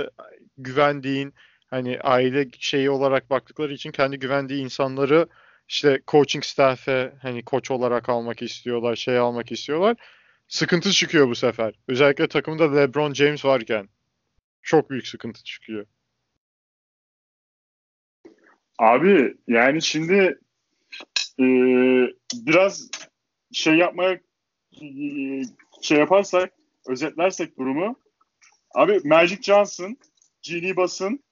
güvendiğin hani aile şeyi olarak baktıkları için kendi güvendiği insanları işte coaching staff'e hani koç olarak almak istiyorlar, şey almak istiyorlar sıkıntı çıkıyor bu sefer. Özellikle takımda LeBron James varken çok büyük sıkıntı çıkıyor. Abi yani şimdi e, biraz şey yapmaya e, şey yaparsak özetlersek durumu abi Magic Johnson, Genie Bass'ın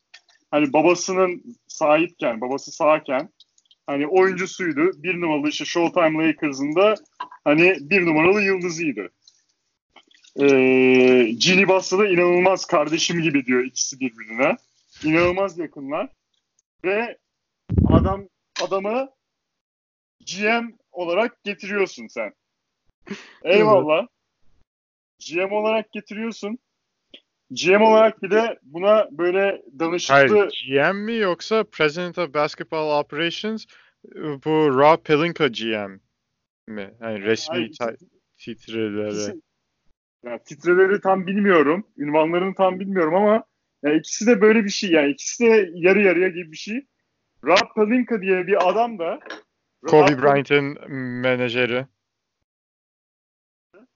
hani babasının sahipken, babası sağken hani oyuncusuydu. Bir numaralı işte Showtime Lakers'ın da hani bir numaralı yıldızıydı. Ee, Ginny Bass'la da inanılmaz kardeşim gibi diyor ikisi birbirine. İnanılmaz yakınlar. Ve adam adamı GM olarak getiriyorsun sen. Eyvallah. GM olarak getiriyorsun. GM olarak bir de buna böyle danışıklı... Hayır, GM mi yoksa President of Basketball Operations bu Rob Pelinka GM mi? Yani resmi Hayır, ta- titreleri. ikisi- ya, titreleri tam bilmiyorum. Ünvanlarını tam bilmiyorum ama ya, ikisi de böyle bir şey. Yani ikisi de yarı yarıya gibi bir şey. Rob Pelinka diye bir adam da Kobe Bryant'ın menajeri.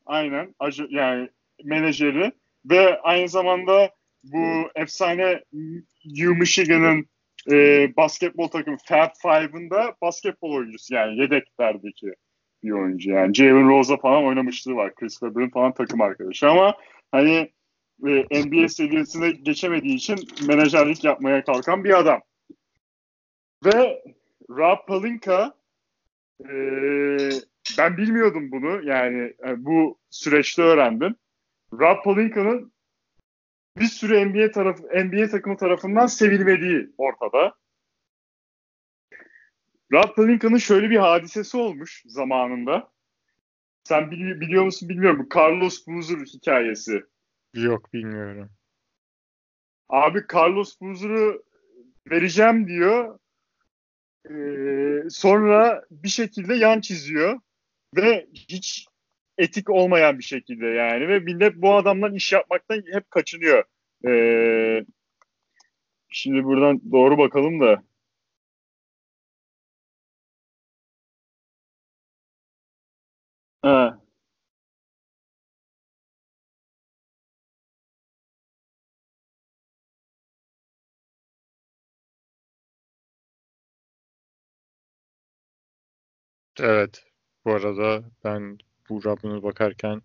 Aynen. Yani menajeri ve aynı zamanda bu efsane U Michigan'ın e, basketbol takımı Fab Five'ın da basketbol oyuncusu yani yedeklerdeki bir oyuncu yani. Jalen Rose'a falan oynamışlığı var. Chris Webber'ın falan takım arkadaşı ama hani e, NBA seviyesine geçemediği için menajerlik yapmaya kalkan bir adam. Ve Rob Palinka e, ben bilmiyordum bunu yani e, bu süreçte öğrendim. Rob Palinka'nın bir sürü NBA tarafı NBA takımı tarafından sevilmediği ortada. Rob Palinka'nın şöyle bir hadisesi olmuş zamanında. Sen bili- biliyor musun bilmiyorum. Bu Carlos Boozer hikayesi. Yok bilmiyorum. Abi Carlos Boozer'ı vereceğim diyor. Ee, sonra bir şekilde yan çiziyor ve hiç etik olmayan bir şekilde yani ve millet bu adamdan iş yapmaktan hep kaçınıyor. Ee, şimdi buradan doğru bakalım da. Evet. Bu arada ben Buğra bunu bakarken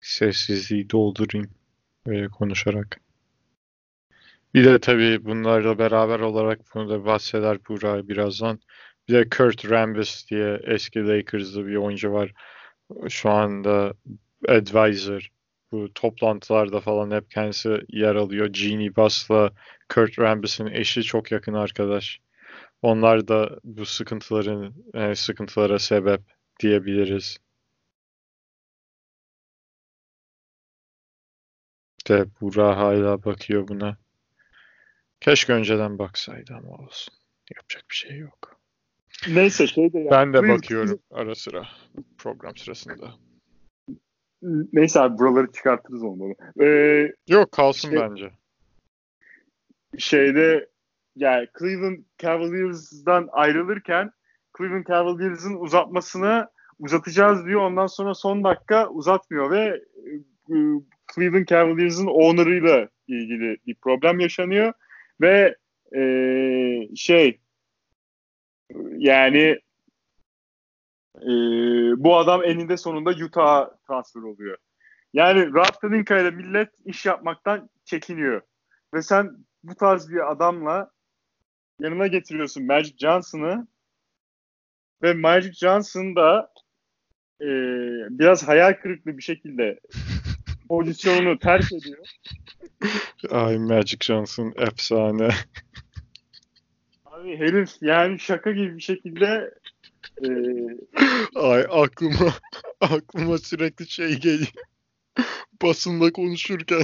sessizliği doldurayım böyle konuşarak. Bir de tabii bunlarla beraber olarak bunu da bahseder Buğra birazdan. Bir de Kurt Rambis diye eski Lakers'lı bir oyuncu var. Şu anda advisor. Bu toplantılarda falan hep kendisi yer alıyor. Jeannie Buss'la Kurt Rambis'in eşi çok yakın arkadaş. Onlar da bu sıkıntıların e, sıkıntılara sebep diyebiliriz. De Buğra hala bakıyor buna. Keşke önceden baksaydı ama olsun. Yapacak bir şey yok. Neyse şey de Ben de bakıyorum ara sıra program sırasında. Neyse abi buraları çıkartırız olmalı. Ee, Yok kalsın Şey- bence. şeyde yani Cleveland Cavaliers'dan ayrılırken Cleveland Cavaliers'ın uzatmasını uzatacağız diyor. Ondan sonra son dakika uzatmıyor ve e, Cleveland Cavaliers'ın owner'ıyla ilgili bir problem yaşanıyor ve e, şey yani e, bu adam eninde sonunda Utah'a transfer oluyor. Yani Rob Pelinka ile millet iş yapmaktan çekiniyor. Ve sen bu tarz bir adamla yanına getiriyorsun Magic Johnson'ı ve Magic Johnson da e, biraz hayal kırıklığı bir şekilde pozisyonunu terk ediyor. Ay Magic Johnson efsane. Abi herif yani şaka gibi bir şekilde e, Ay aklıma aklıma sürekli şey geliyor. Basınla konuşurken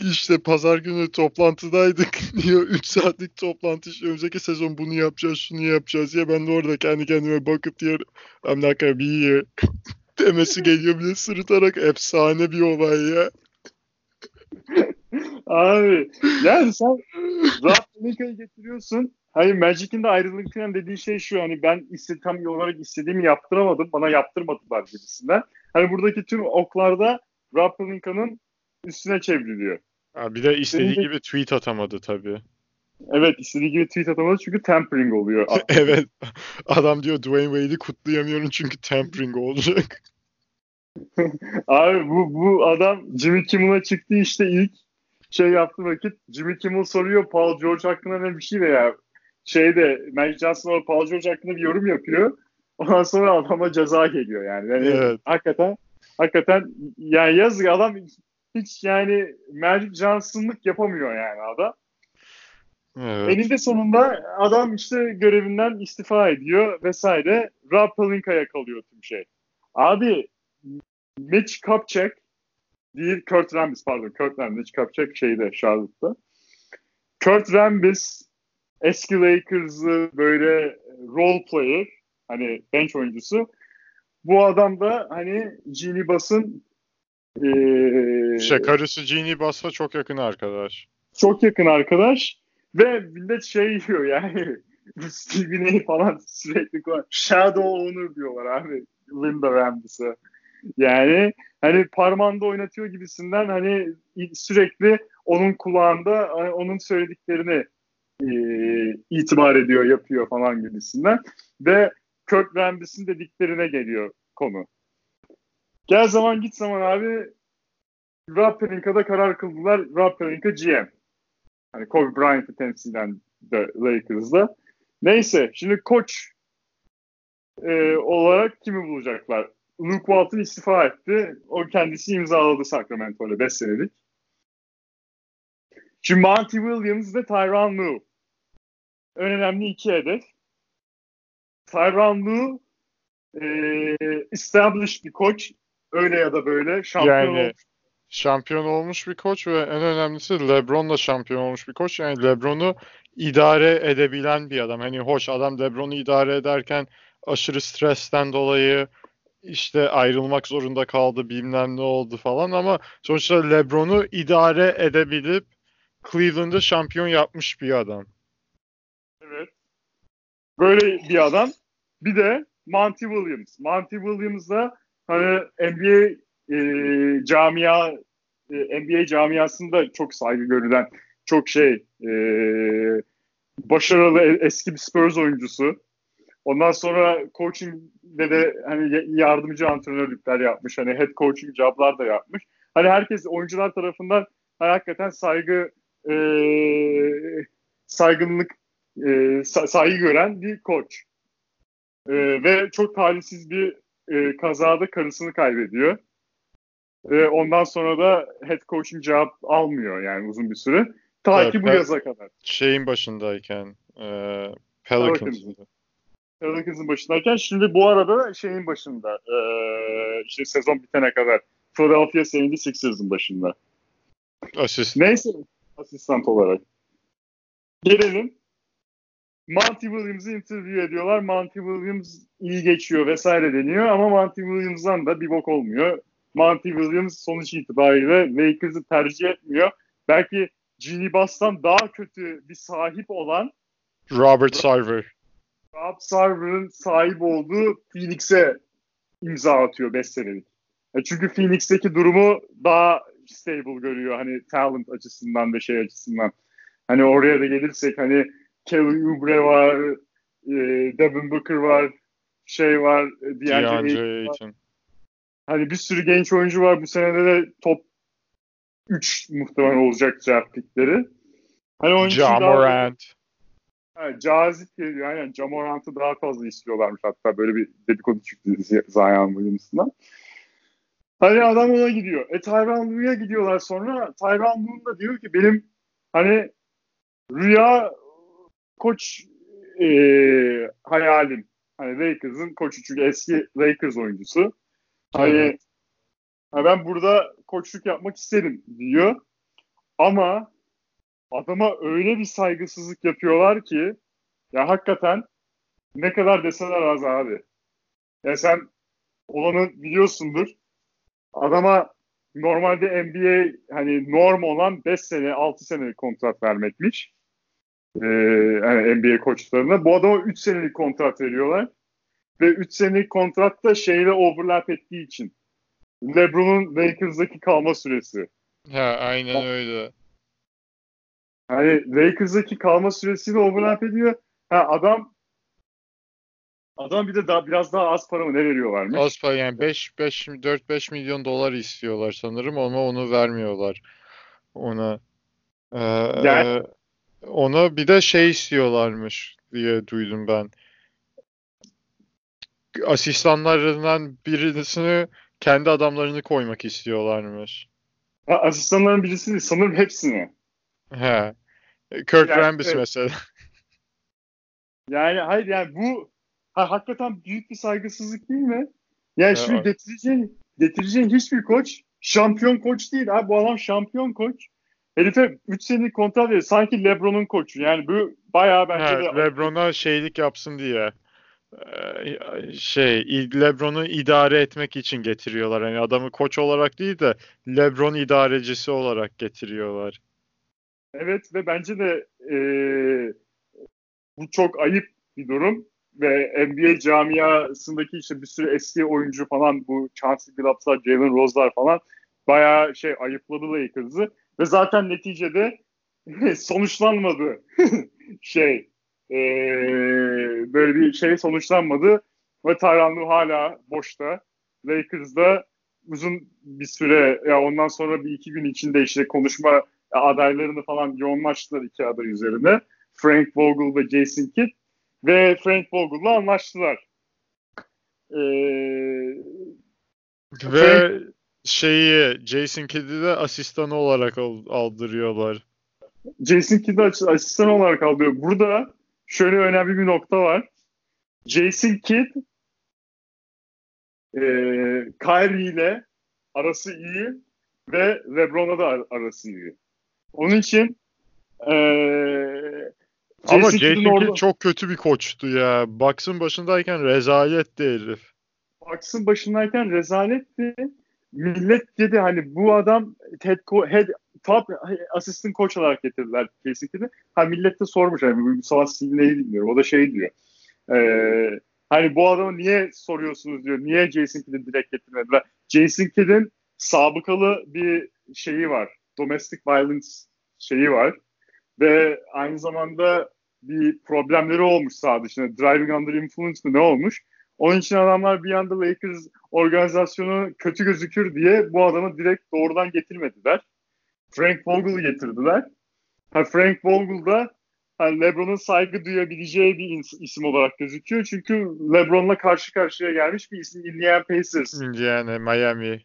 işte pazar günü toplantıdaydık diyor 3 saatlik toplantı işte önümüzdeki sezon bunu yapacağız şunu yapacağız ya ben de orada kendi kendime bakıp diyor I'm not gonna be here demesi geliyor bir de sırıtarak efsane bir olay ya. abi yani sen Rob Pelinka'yı getiriyorsun. Hani Magic'in de ayrılırken dediği şey şu hani ben iste, tam olarak istediğimi yaptıramadım. Bana yaptırmadılar gibisinden. Hani buradaki tüm oklarda Rob Pelinka'nın üstüne çevriliyor. Ha, bir de istediği Senin gibi tweet atamadı tabii. Evet istediği gibi tweet atamadı çünkü tampering oluyor. evet. Adam diyor Dwayne Wade'i kutlayamıyorum çünkü tampering olacak. Abi bu, bu adam Jimmy Kimmel'a çıktı işte ilk. şey yaptığı vakit Jimmy Kimmel soruyor Paul George hakkında ne bir şey veya şeyde Magic Johnson Paul George hakkında bir yorum yapıyor. Ondan sonra adama ceza geliyor yani. yani evet. Hakikaten hakikaten yani yazık adam hiç yani Magic Johnson'lık yapamıyor yani adam. Evet. Eninde sonunda adam işte görevinden istifa ediyor vesaire. Rob Pelinka'ya kalıyor tüm şey. Abi Mitch Kupchak değil Kurt Rambis pardon Kurt Rambis Mitch Kupchak şeyde Charlotte'da. Kurt Rambis eski Lakers'ı böyle role player hani bench oyuncusu. Bu adam da hani Genie Bass'ın ee, şey, karısı Genie Bass'a çok yakın arkadaş. Çok yakın arkadaş. Ve millet şey diyor yani Stevie A falan sürekli Shadow Owner diyorlar abi Linda Ramsey'e. Yani hani parmağında oynatıyor gibisinden hani sürekli onun kulağında hani onun söylediklerini e, itibar ediyor, yapıyor falan gibisinden. Ve Kirk Ramsey'in dediklerine geliyor konu. Gel zaman git zaman abi Rob Pelinka'da karar kıldılar. Rob Pelinka GM. Hani Kobe Bryant'ı temsilen de Lakers'da. Neyse şimdi koç e, olarak kimi bulacaklar? Luke Walton istifa etti. O kendisi imzaladı Sacramento'yla 5 senelik. Şimdi Monty Williams ve Tyron Lue. En önemli iki hedef. Tyron Lue e, established bir koç. Öyle ya da böyle şampiyon yani, olmuş şampiyon olmuş bir koç ve en önemlisi LeBron da şampiyon olmuş bir koç. Yani LeBron'u idare edebilen bir adam. Hani hoş adam LeBron'u idare ederken aşırı stresten dolayı işte ayrılmak zorunda kaldı bilmem ne oldu falan ama sonuçta LeBron'u idare edebilip Cleveland'ı şampiyon yapmış bir adam. Böyle bir adam. Bir de Monty Williams. Monty Williams da hani NBA e, camia e, NBA camiasında çok saygı görülen çok şey e, başarılı eski bir Spurs oyuncusu. Ondan sonra coaching'de de hani yardımcı antrenörlükler yapmış. Hani head coaching job'lar da yapmış. Hani herkes oyuncular tarafından hakikaten saygı e, saygınlık e, saygı gören bir koç. E, ve çok talihsiz bir e, kazada karısını kaybediyor. E, ondan sonra da head coaching cevap almıyor yani uzun bir süre. Ta evet, ki bu yaza kadar. Şeyin başındayken e, Pelicans'ın. Pelicans'ın başındayken şimdi bu arada şeyin başında e, işte sezon bitene kadar Philadelphia 76ers'ın başında. Asist. Neyse asistan olarak. Gelelim. Monty Williams'ı interview ediyorlar. Monty Williams iyi geçiyor vesaire deniyor ama Monty Williams'dan da bir bok olmuyor. Monty Williams sonuç itibariyle Lakers'ı tercih etmiyor. Belki Genie Bass'tan daha kötü bir sahip olan Robert Sarver. Rob Sarver'ın sahip olduğu Phoenix'e imza atıyor 5 senelik. E çünkü Phoenix'teki durumu daha stable görüyor hani talent açısından ve şey açısından. Hani oraya da gelirsek hani Kelly Oubre var, e, Devin Booker var, şey var, e, DeAndre Ayton. Hani bir sürü genç oyuncu var. Bu senede de top 3 muhtemelen olacak draft pickleri. Hani oyuncu Jamorant. Evet, cazip geliyor. Aynen Jamorant'ı daha fazla istiyorlarmış hatta. Böyle bir dedikodu çıktı Zion Williams'ından. Hani adam ona gidiyor. E Tyron Lue'ya gidiyorlar sonra. Tyron Lue da diyor ki benim hani rüya koç e, hayalim. Hani Lakers'ın koçu çünkü eski Lakers oyuncusu. Hani ha ben burada koçluk yapmak isterim diyor. Ama adama öyle bir saygısızlık yapıyorlar ki ya hakikaten ne kadar deseler az abi. Ya sen olanı biliyorsundur. Adama normalde NBA hani norm olan 5 sene 6 sene kontrat vermekmiş. Ee, yani NBA koçlarına. Bu adama 3 senelik kontrat veriyorlar ve 3 senelik kontratta şeyle overlap ettiği için. LeBron'un Lakers'daki kalma süresi. Ha aynen öyle. Hani Lakers'daki kalma süresiyle overlap ediyor. Ha adam Adam bir de daha biraz daha az para mı ne veriyorlarmış? Az para yani 5 5 4 5 milyon dolar istiyorlar sanırım ama onu vermiyorlar ona. Ee, yani... Ona bir de şey istiyorlarmış diye duydum ben. Asistanlarından birisini kendi adamlarını koymak istiyorlarmış. Ha, asistanların birisi değil, sanırım hepsini. He. Kirk yani, Rambis evet. mesela. Yani hayır yani bu ha, hakikaten büyük bir saygısızlık değil mi? Yani şimdi evet. getireceğin, getireceğin hiçbir koç şampiyon koç değil. Ha, bu adam şampiyon koç. Herife 3 senelik kontrat veriyor. Sanki LeBron'un koçu. Yani bu bayağı bence de... LeBron'a şeylik yapsın diye ee, şey LeBron'u idare etmek için getiriyorlar. Yani adamı koç olarak değil de LeBron idarecisi olarak getiriyorlar. Evet ve bence de e, bu çok ayıp bir durum ve NBA camiasındaki işte bir sürü eski oyuncu falan bu Chauncey Billups'lar, Jalen Rose'lar falan bayağı şey ayıpladı Lakers'ı ve zaten neticede sonuçlanmadı şey e, böyle bir şey sonuçlanmadı ve Tyronn hala boşta. Lakers'da uzun bir süre ya ondan sonra bir iki gün içinde işte konuşma adaylarını falan yoğunlaştılar iki aday üzerine. Frank Vogel ve Jason Kidd ve Frank Vogel'la anlaştılar. Ee, ve Frank, şeyi Jason Kidd'i de asistanı olarak aldırıyorlar. Jason Kidd'i asistan olarak alıyor. Burada şöyle önemli bir nokta var. Jason Kidd e, Kyrie ile arası iyi ve LeBron'la da arası iyi. Onun için e, Jason Ama Jason Kidd orada... çok kötü bir koçtu ya. Bucks'ın başındayken rezaletti herif. Bucks'ın başındayken rezaletti. Millet dedi hani bu adam head, head top asistan koç olarak getirdiler kesinlikle. Ha millet de sormuş hani bu savaş neyi bilmiyorum. O da şey diyor. Ee, hani bu adamı niye soruyorsunuz diyor. Niye Jason Kidd'i direkt getirmediler? Jason Kidd'in sabıkalı bir şeyi var. Domestic violence şeyi var. Ve aynı zamanda bir problemleri olmuş sağ dışında. Driving under influence mi ne olmuş? Onun için adamlar bir anda Lakers organizasyonu kötü gözükür diye bu adamı direkt doğrudan getirmediler. Frank Vogel'ı getirdiler. Ha, Frank Vogel da hani LeBron'un saygı duyabileceği bir isim olarak gözüküyor. Çünkü LeBron'la karşı karşıya gelmiş bir isim Indiana Pacers. Indiana, Miami.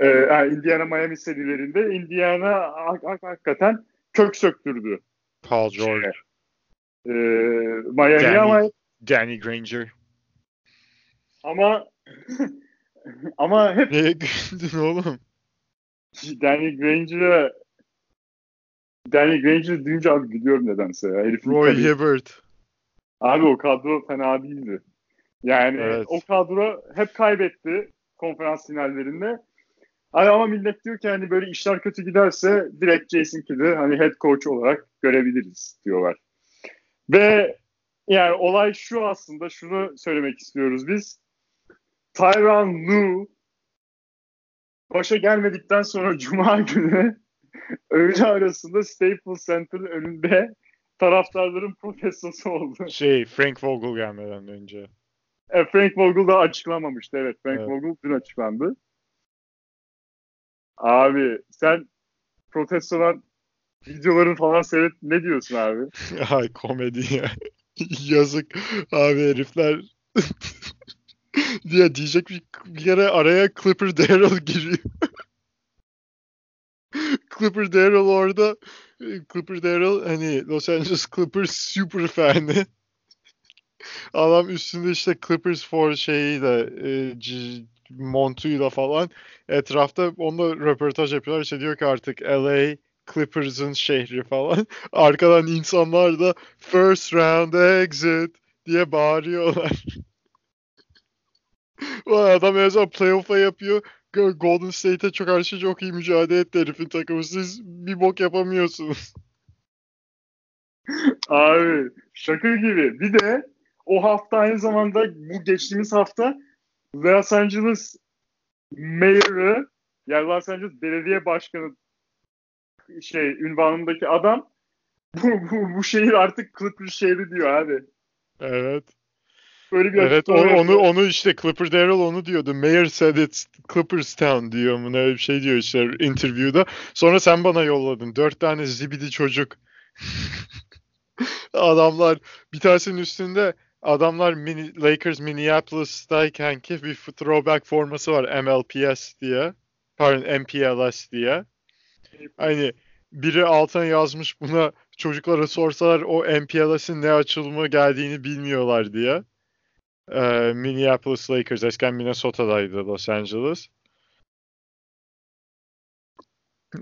Ee, yani Indiana Miami serilerinde Indiana hak, hak, hakikaten kök söktürdü. Paul George. Ee, Miami Danny, ama Danny Granger. Ama ama hep Neye güldün oğlum? Danny Granger'a Danny Granger deyince abi gidiyorum nedense ya. Herifin Roy tabii. Hibbert. Abi o kadro fena değildi. Yani evet. o kadro hep kaybetti konferans finallerinde. Hani ama millet diyor ki hani böyle işler kötü giderse direkt Jason Kidd'i hani head coach olarak görebiliriz diyorlar. Ve yani olay şu aslında şunu söylemek istiyoruz biz. Tyron Lue başa gelmedikten sonra Cuma günü öğle arasında Staples Center'ın önünde taraftarların protestosu oldu. Şey Frank Vogel gelmeden önce. E, Frank Vogel da açıklamamıştı. Evet Frank evet. Vogel dün açıklandı. Abi sen protestolar videoların falan seyret ne diyorsun abi? Ay komedi ya. Yazık abi herifler diye diyecek bir, kere araya Clipper Daryl giriyor. Clipper Daryl orada Clipper Daryl hani Los Angeles Clippers super fanı. Adam üstünde işte Clippers for şeyi de e, montuyla falan etrafta onunla röportaj yapıyorlar. İşte diyor ki artık LA Clippers'ın şehri falan. Arkadan insanlar da first round exit diye bağırıyorlar. Adam en son playoff'a yapıyor. Golden State'e çok karşı çok iyi mücadele etti herifin takımı. Siz bir bok yapamıyorsunuz. Abi şaka gibi. Bir de o hafta aynı zamanda bu geçtiğimiz hafta Los Angeles Mayor'ı yani Los Angeles Belediye Başkanı şey ünvanındaki adam bu, bu, bu şehir artık Clippers şehri diyor abi. Evet. Böyle bir Evet o, onu onu işte Clipper Darrell onu diyordu. Mayor said it's Clippers town diyor mu ne bir şey diyor işte interview'da. Sonra sen bana yolladın. Dört tane zibidi çocuk. Adamlar bir tanesinin üstünde adamlar mini, Lakers Minneapolis'tayken ki bir throwback forması var MLPS diye. Pardon MPLS diye. Hani biri altına yazmış buna çocuklara sorsalar o MPLS'in ne açılımı geldiğini bilmiyorlar diye. Ee, Minneapolis Lakers eskiden Minnesota'daydı Los Angeles.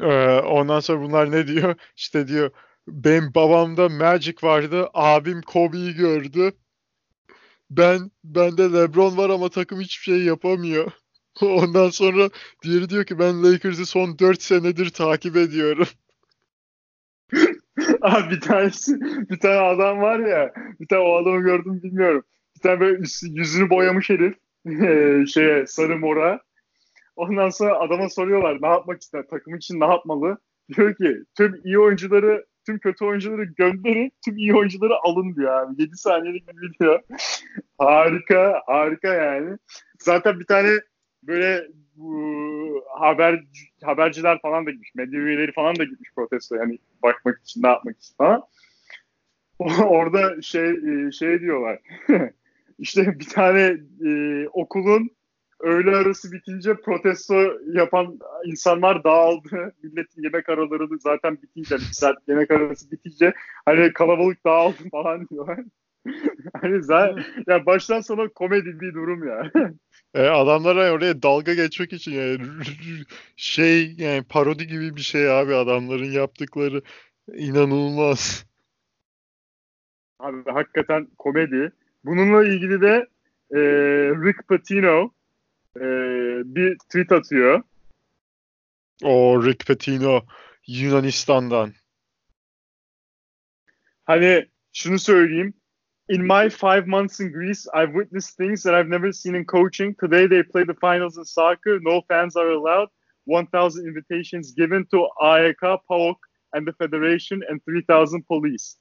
Ee, ondan sonra bunlar ne diyor? İşte diyor benim babamda Magic vardı. Abim Kobe'yi gördü. Ben bende LeBron var ama takım hiçbir şey yapamıyor. Ondan sonra diğeri diyor ki ben Lakers'ı son 4 senedir takip ediyorum. Abi bir tanesi, bir tane adam var ya, bir tane o adamı gördüm bilmiyorum. Tane böyle yüzünü boyamış herif, eee, şeye sarı mora. Ondan sonra adama soruyorlar ne yapmak ister, takım için ne yapmalı? Diyor ki tüm iyi oyuncuları, tüm kötü oyuncuları gönderin, tüm iyi oyuncuları alın diyor abi. 7 saniyelik bir video. harika, harika yani. Zaten bir tane böyle bu haber haberciler falan da gitmiş, medya üyeleri falan da gitmiş protesto yani bakmak için, ne yapmak için falan. Orada şey e, şey diyorlar. İşte bir tane e, okulun öğle arası bitince protesto yapan insanlar dağıldı. Milletin yemek araları zaten bitince, bir saat yemek arası bitince hani kalabalık dağıldı falan diyorlar. hani zaten, ya baştan sona komedi bir durum ya. E, adamlara oraya dalga geçmek için yani şey yani parodi gibi bir şey abi adamların yaptıkları inanılmaz. Abi hakikaten komedi. Bununla ilgili de e, Rick Pitino e, bir tweet atıyor. O Rick Pitino Yunanistan'dan. Hani şunu söyleyeyim. In my five months in Greece, I've witnessed things that I've never seen in coaching. Today they play the finals in soccer. No fans are allowed. 1,000 invitations given to AEK, PAOK, and the federation, and 3,000 police.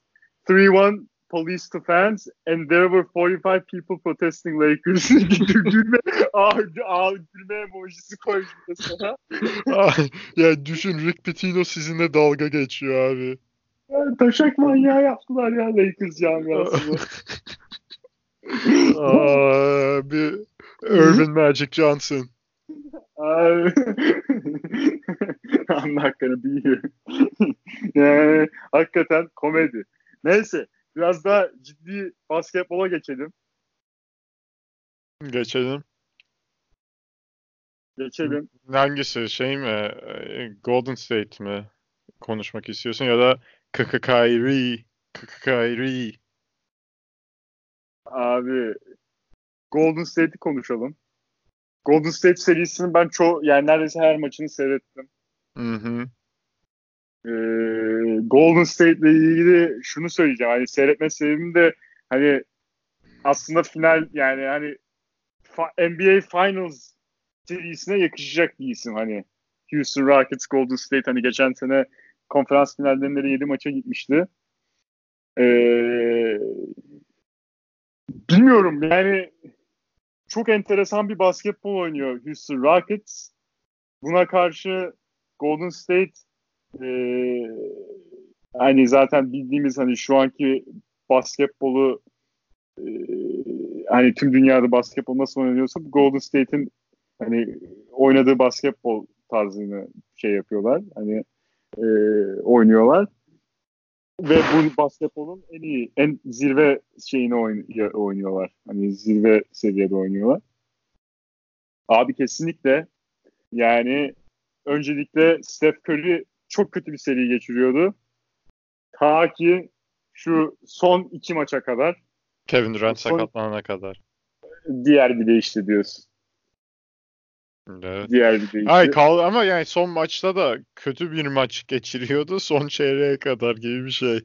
3-1 police to fans, and there were 45 people protesting Lakers. gülme, aa, aa, gülme emojisi koymuş mesela. ya düşün Rick Pitino sizinle dalga geçiyor abi. Yani taşak manyağı yaptılar ya Lakers camiasını. Aa, bir Irvin Magic Johnson. Abi. I'm not gonna be here. yani hakikaten komedi. Neyse biraz daha ciddi basketbola geçelim. Geçelim. Geçelim. Hangisi şey mi? e, Golden State mi? Konuşmak istiyorsun ya da Kyrie. Kyrie. Abi Golden State'i konuşalım. Golden State serisinin ben çoğu yani neredeyse her maçını seyrettim. Hı hı. Ee, Golden State ile ilgili şunu söyleyeceğim. Hani seyretme sebebim de hani aslında final yani hani NBA Finals serisine yakışacak bir isim hani. Houston Rockets, Golden State hani geçen sene konferans finallerinde de 7 maça gitmişti. Ee, bilmiyorum yani çok enteresan bir basketbol oynuyor Houston Rockets. Buna karşı Golden State e, hani zaten bildiğimiz hani şu anki basketbolu e, hani tüm dünyada basketbol nasıl oynanıyorsa Golden State'in hani oynadığı basketbol tarzını şey yapıyorlar. Hani e, oynuyorlar. Ve bu basketbolun en iyi, en zirve şeyini oyn- oynuyorlar. Hani zirve seviyede oynuyorlar. Abi kesinlikle yani öncelikle Steph Curry çok kötü bir seri geçiriyordu. Ta ki şu son iki maça kadar Kevin Durant Son- sakatlanana kadar. diğer bir değişti diyorsun. Evet. Diğer bir değişti. Ay kal ama yani son maçta da kötü bir maç geçiriyordu son çeyreğe kadar gibi bir şey.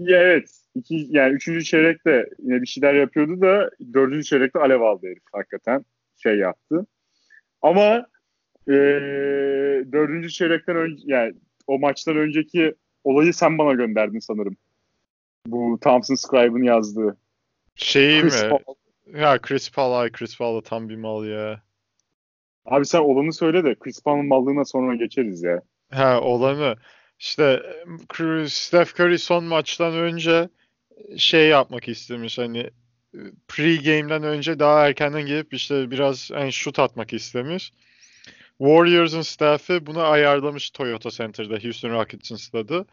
Ya evet. İki, yani üçüncü çeyrekte yine bir şeyler yapıyordu da dördüncü çeyrekte alev aldı herif hakikaten. Şey yaptı. Ama e, dördüncü çeyrekten önce yani o maçtan önceki olayı sen bana gönderdin sanırım. Bu Thompson Scribe'ın yazdığı. Şey Chris mi? Paul. Ya Chris Paul, ay Chris Paul da tam bir mal ya. Abi sen olanı söyle de Chris Paul'un mallığına sonra geçeriz ya. Ha olanı. İşte Steph Curry son maçtan önce şey yapmak istemiş hani pre-game'den önce daha erkenden gelip işte biraz hani şut atmak istemiş. Warriors'ın staff'ı bunu ayarlamış Toyota Center'da Houston Rockets'ın stadı.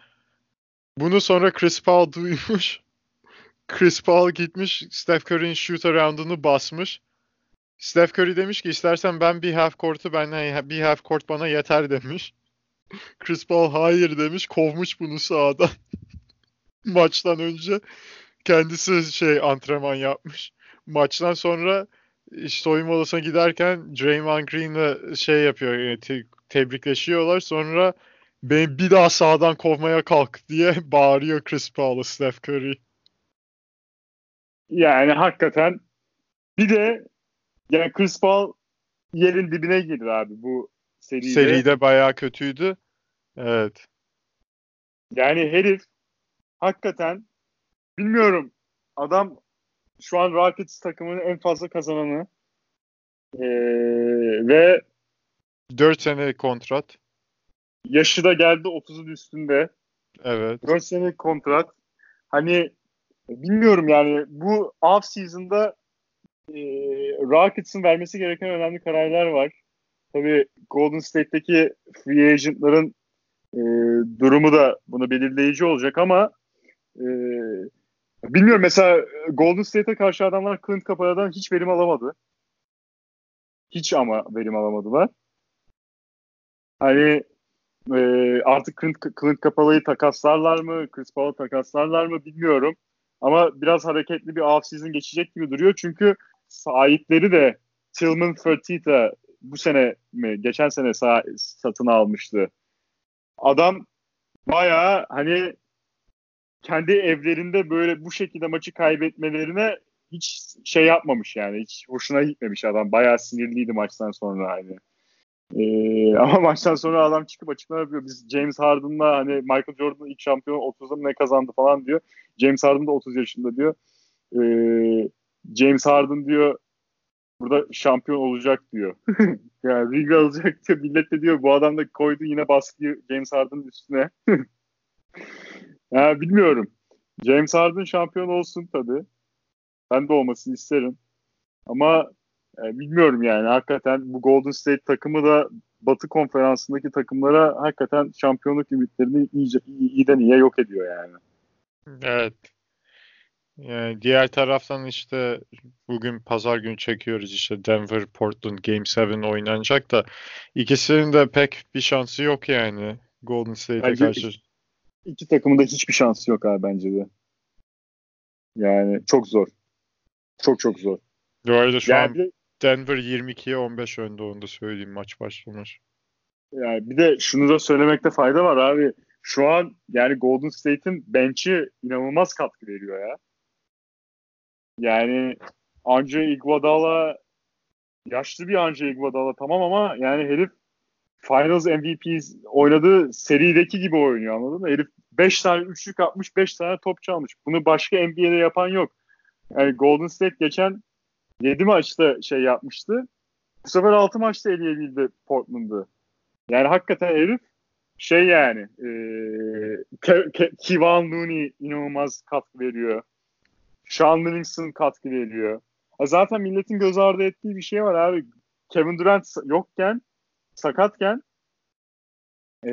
Bunu sonra Chris Paul duymuş. Chris Paul gitmiş Steph Curry'nin shoot around'unu basmış. Steph Curry demiş ki istersen ben bir half court'u ben bir half court bana yeter demiş. Chris Paul hayır demiş kovmuş bunu sahadan. Maçtan önce kendisi şey antrenman yapmış. Maçtan sonra işte soyunma odasına giderken Draymond Green'le şey yapıyor yani te- tebrikleşiyorlar. Sonra beni bir daha sağdan kovmaya kalk diye bağırıyor Chris Paul'a Steph Curry. Yani hakikaten bir de yani Chris Paul yerin dibine girdi abi bu seride. Seride bayağı kötüydü. Evet. Yani herif hakikaten bilmiyorum adam şu an Rockets takımının en fazla kazananı Ee, ve 4 sene kontrat. yaşı da geldi 30'un üstünde. Evet. 4 senelik kontrat. Hani bilmiyorum yani bu off season'da e, Rockets'ın vermesi gereken önemli kararlar var. Tabii Golden State'teki free agent'ların e, durumu da bunu belirleyici olacak ama e, bilmiyorum mesela Golden State'e karşı adamlar Clint Capela'dan hiç verim alamadı. Hiç ama verim alamadılar. Hani e, artık Clint, Clint Capela'yı takaslarlar mı? Chris Paul'u takaslarlar mı bilmiyorum. Ama biraz hareketli bir off-season geçecek gibi duruyor. Çünkü sahipleri de Tillman Fertitta bu sene mi? Geçen sene sah- satın almıştı. Adam bayağı hani kendi evlerinde böyle bu şekilde maçı kaybetmelerine hiç şey yapmamış yani. Hiç hoşuna gitmemiş adam. Bayağı sinirliydi maçtan sonra hani. Ee, ama maçtan sonra adam çıkıp açıklama yapıyor. Biz James Harden'la hani Michael Jordan ilk şampiyon 30'da mı ne kazandı falan diyor. James Harden da 30 yaşında diyor. Ee, James Harden diyor burada şampiyon olacak diyor. yani ring alacak diyor. Millet de diyor bu adam da koydu yine baskıyı James Harden'ın üstüne. ya bilmiyorum. James Harden şampiyon olsun tabii. Ben de olmasını isterim. Ama e, bilmiyorum yani hakikaten bu Golden State takımı da Batı konferansındaki takımlara hakikaten şampiyonluk ümitlerini iyice, iyi, iyiden iyiye yok ediyor yani. Evet. Yani diğer taraftan işte bugün pazar günü çekiyoruz işte Denver Portland Game 7 oynanacak da ikisinin de pek bir şansı yok yani Golden State'e karşı. İki takımın da hiçbir şansı yok abi bence de. Yani çok zor. Çok çok zor. Bu arada şu Yani an de, Denver 22'ye 15 önde onu da söyleyeyim maç başlamış. yani bir de şunu da söylemekte fayda var abi. Şu an yani Golden State'in bench'i inanılmaz katkı veriyor ya. Yani Andre Iguodala yaşlı bir Andre Iguodala tamam ama yani herif Finals MVP oynadığı serideki gibi oynuyor anladın mı? Herif 5 tane üçlük atmış 5 tane top çalmış. Bunu başka NBA'de yapan yok. Yani Golden State geçen 7 maçta şey yapmıştı. Bu sefer 6 maçta eleyebildi Portland'ı. Yani hakikaten herif şey yani e, Kevon Looney inanılmaz katkı veriyor. Sean Livingston katkı veriyor. Ha Zaten milletin göz ardı ettiği bir şey var abi. Kevin Durant yokken sakatken e,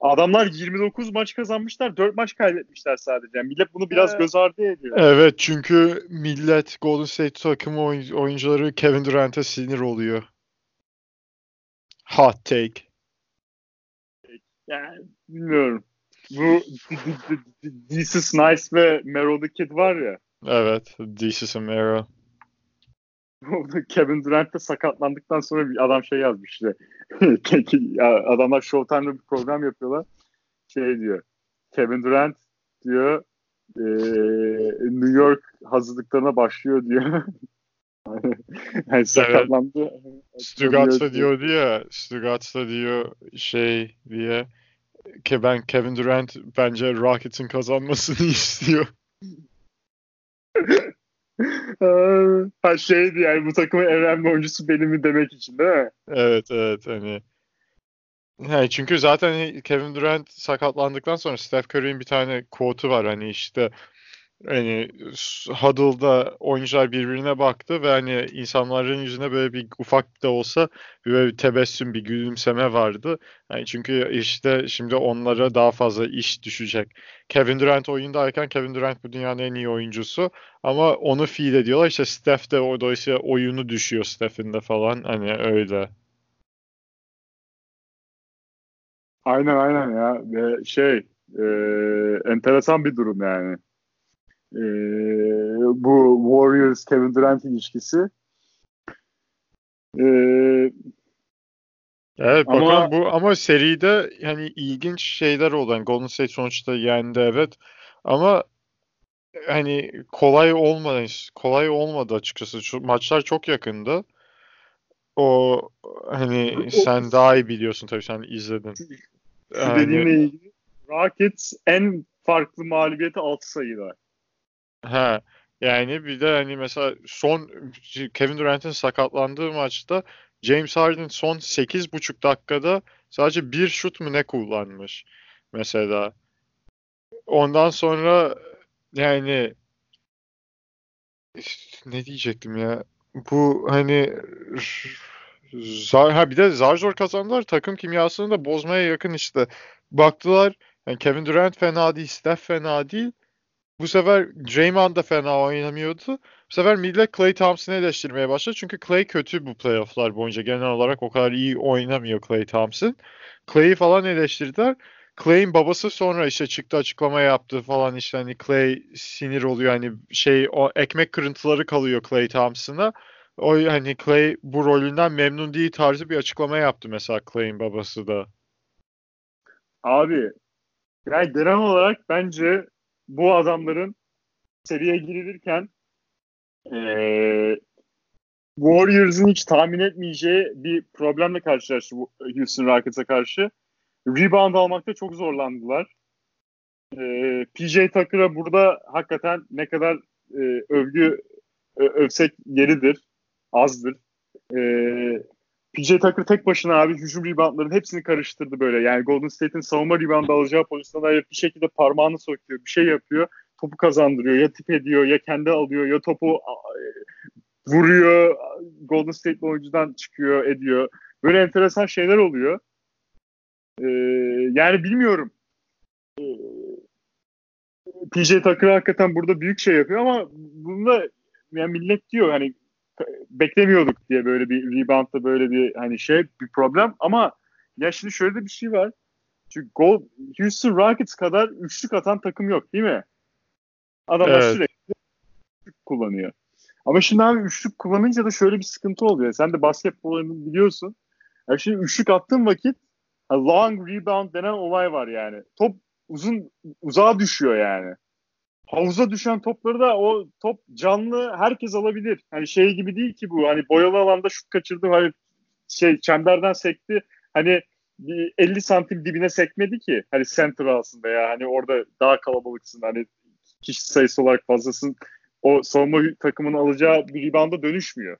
adamlar 29 maç kazanmışlar 4 maç kaybetmişler sadece. Yani millet bunu biraz Evet. göz ardı ediyor. Evet çünkü millet Golden State takımı oyun- oyuncuları Kevin Durant'e sinir oluyor. Hot take. Yani bilmiyorum. Bu Jesus Nice ve Mero the Kid var ya. Evet. This is. Orada Kevin Durant de sakatlandıktan sonra bir adam şey yazmış işte. Adamlar Showtime'da bir program yapıyorlar. Şey diyor. Kevin Durant diyor eee, New York hazırlıklarına başlıyor diyor. yani sakatlandı. Stugatz da diyor. Stugatz da diyor şey diye ki ben Kevin Durant bence Rockets'ın kazanmasını istiyor. Ha şeydi yani bu takımın en önemli oyuncusu benim mi demek için değil mi? Evet evet hani yani çünkü zaten Kevin Durant sakatlandıktan sonra Steph Curry'in bir tane quote'u var hani işte hani huddle'da oyuncular birbirine baktı ve hani insanların yüzüne böyle bir ufak da olsa bir böyle bir tebessüm, bir gülümseme vardı. Yani çünkü işte şimdi onlara daha fazla iş düşecek. Kevin Durant oyundayken Kevin Durant bu dünyanın en iyi oyuncusu ama onu feed ediyorlar. İşte Steph de o dolayısıyla oyunu düşüyor Steph'in de falan. Hani öyle. Aynen aynen ya. Şey e, enteresan bir durum yani e, bu Warriors Kevin Durant ilişkisi. E, evet ama, bakalım bu ama seride yani ilginç şeyler oldu. Yani Golden State sonuçta yendi evet ama hani kolay olmadı kolay olmadı açıkçası. Şu maçlar çok yakındı. O hani sen daha iyi biliyorsun tabii sen izledin. Yani, dediğinle ilgili Rockets en farklı mağlubiyeti 6 sayıda. Ha yani bir de hani mesela son Kevin Durant'in sakatlandığı maçta James Harden son 8,5 dakikada sadece bir şut mu ne kullanmış mesela. Ondan sonra yani ne diyecektim ya? Bu hani zar, ha bir de zar zor kazandılar. Takım kimyasını da bozmaya yakın işte. Baktılar yani Kevin Durant fena değil, Steph fena değil. Bu sefer Draymond da fena oynamıyordu. Bu sefer millet Clay Thompson'ı eleştirmeye başladı. Çünkü Clay kötü bu playofflar boyunca. Genel olarak o kadar iyi oynamıyor Clay Thompson. Clay'i falan eleştirdiler. Clay'in babası sonra işte çıktı açıklama yaptı falan işte hani Clay sinir oluyor hani şey o ekmek kırıntıları kalıyor Clay Thompson'a. O hani Clay bu rolünden memnun değil tarzı bir açıklama yaptı mesela Clay'in babası da. Abi yani genel olarak bence bu adamların seriye girilirken ee, Warriors'ın hiç tahmin etmeyeceği bir problemle karşılaştı Houston Rockets'a karşı. Rebound almakta çok zorlandılar. Ee, PJ Tucker'a burada hakikaten ne kadar e, övgü ö, övsek yeridir, azdır. Ee, PJ Tucker tek başına abi hücum reboundların hepsini karıştırdı böyle. Yani Golden State'in savunma rebound alacağı pozisyonda bir şekilde parmağını sokuyor, bir şey yapıyor. Topu kazandırıyor. Ya tip ediyor, ya kendi alıyor, ya topu vuruyor. Golden State oyuncudan çıkıyor, ediyor. Böyle enteresan şeyler oluyor. Ee, yani bilmiyorum. Ee, PJ Tucker hakikaten burada büyük şey yapıyor ama bunda yani millet diyor hani beklemiyorduk diye böyle bir reboundda böyle bir hani şey bir problem ama ya şimdi şöyle de bir şey var. Çünkü Gold, Houston Rockets kadar üçlük atan takım yok değil mi? Adamlar evet. sürekli üçlük kullanıyor. Ama şimdi abi üçlük kullanınca da şöyle bir sıkıntı oluyor. Sen de basketbolunu biliyorsun. Ya şimdi üçlük attığın vakit long rebound denen olay var yani. Top uzun uzağa düşüyor yani havuza düşen topları da o top canlı herkes alabilir. Hani şey gibi değil ki bu. Hani boyalı alanda şut kaçırdı. Hani şey çemberden sekti. Hani 50 santim dibine sekmedi ki. Hani center alsın veya hani orada daha kalabalıksın. Hani kişi sayısı olarak fazlasın. O savunma takımının alacağı bir rebounda dönüşmüyor.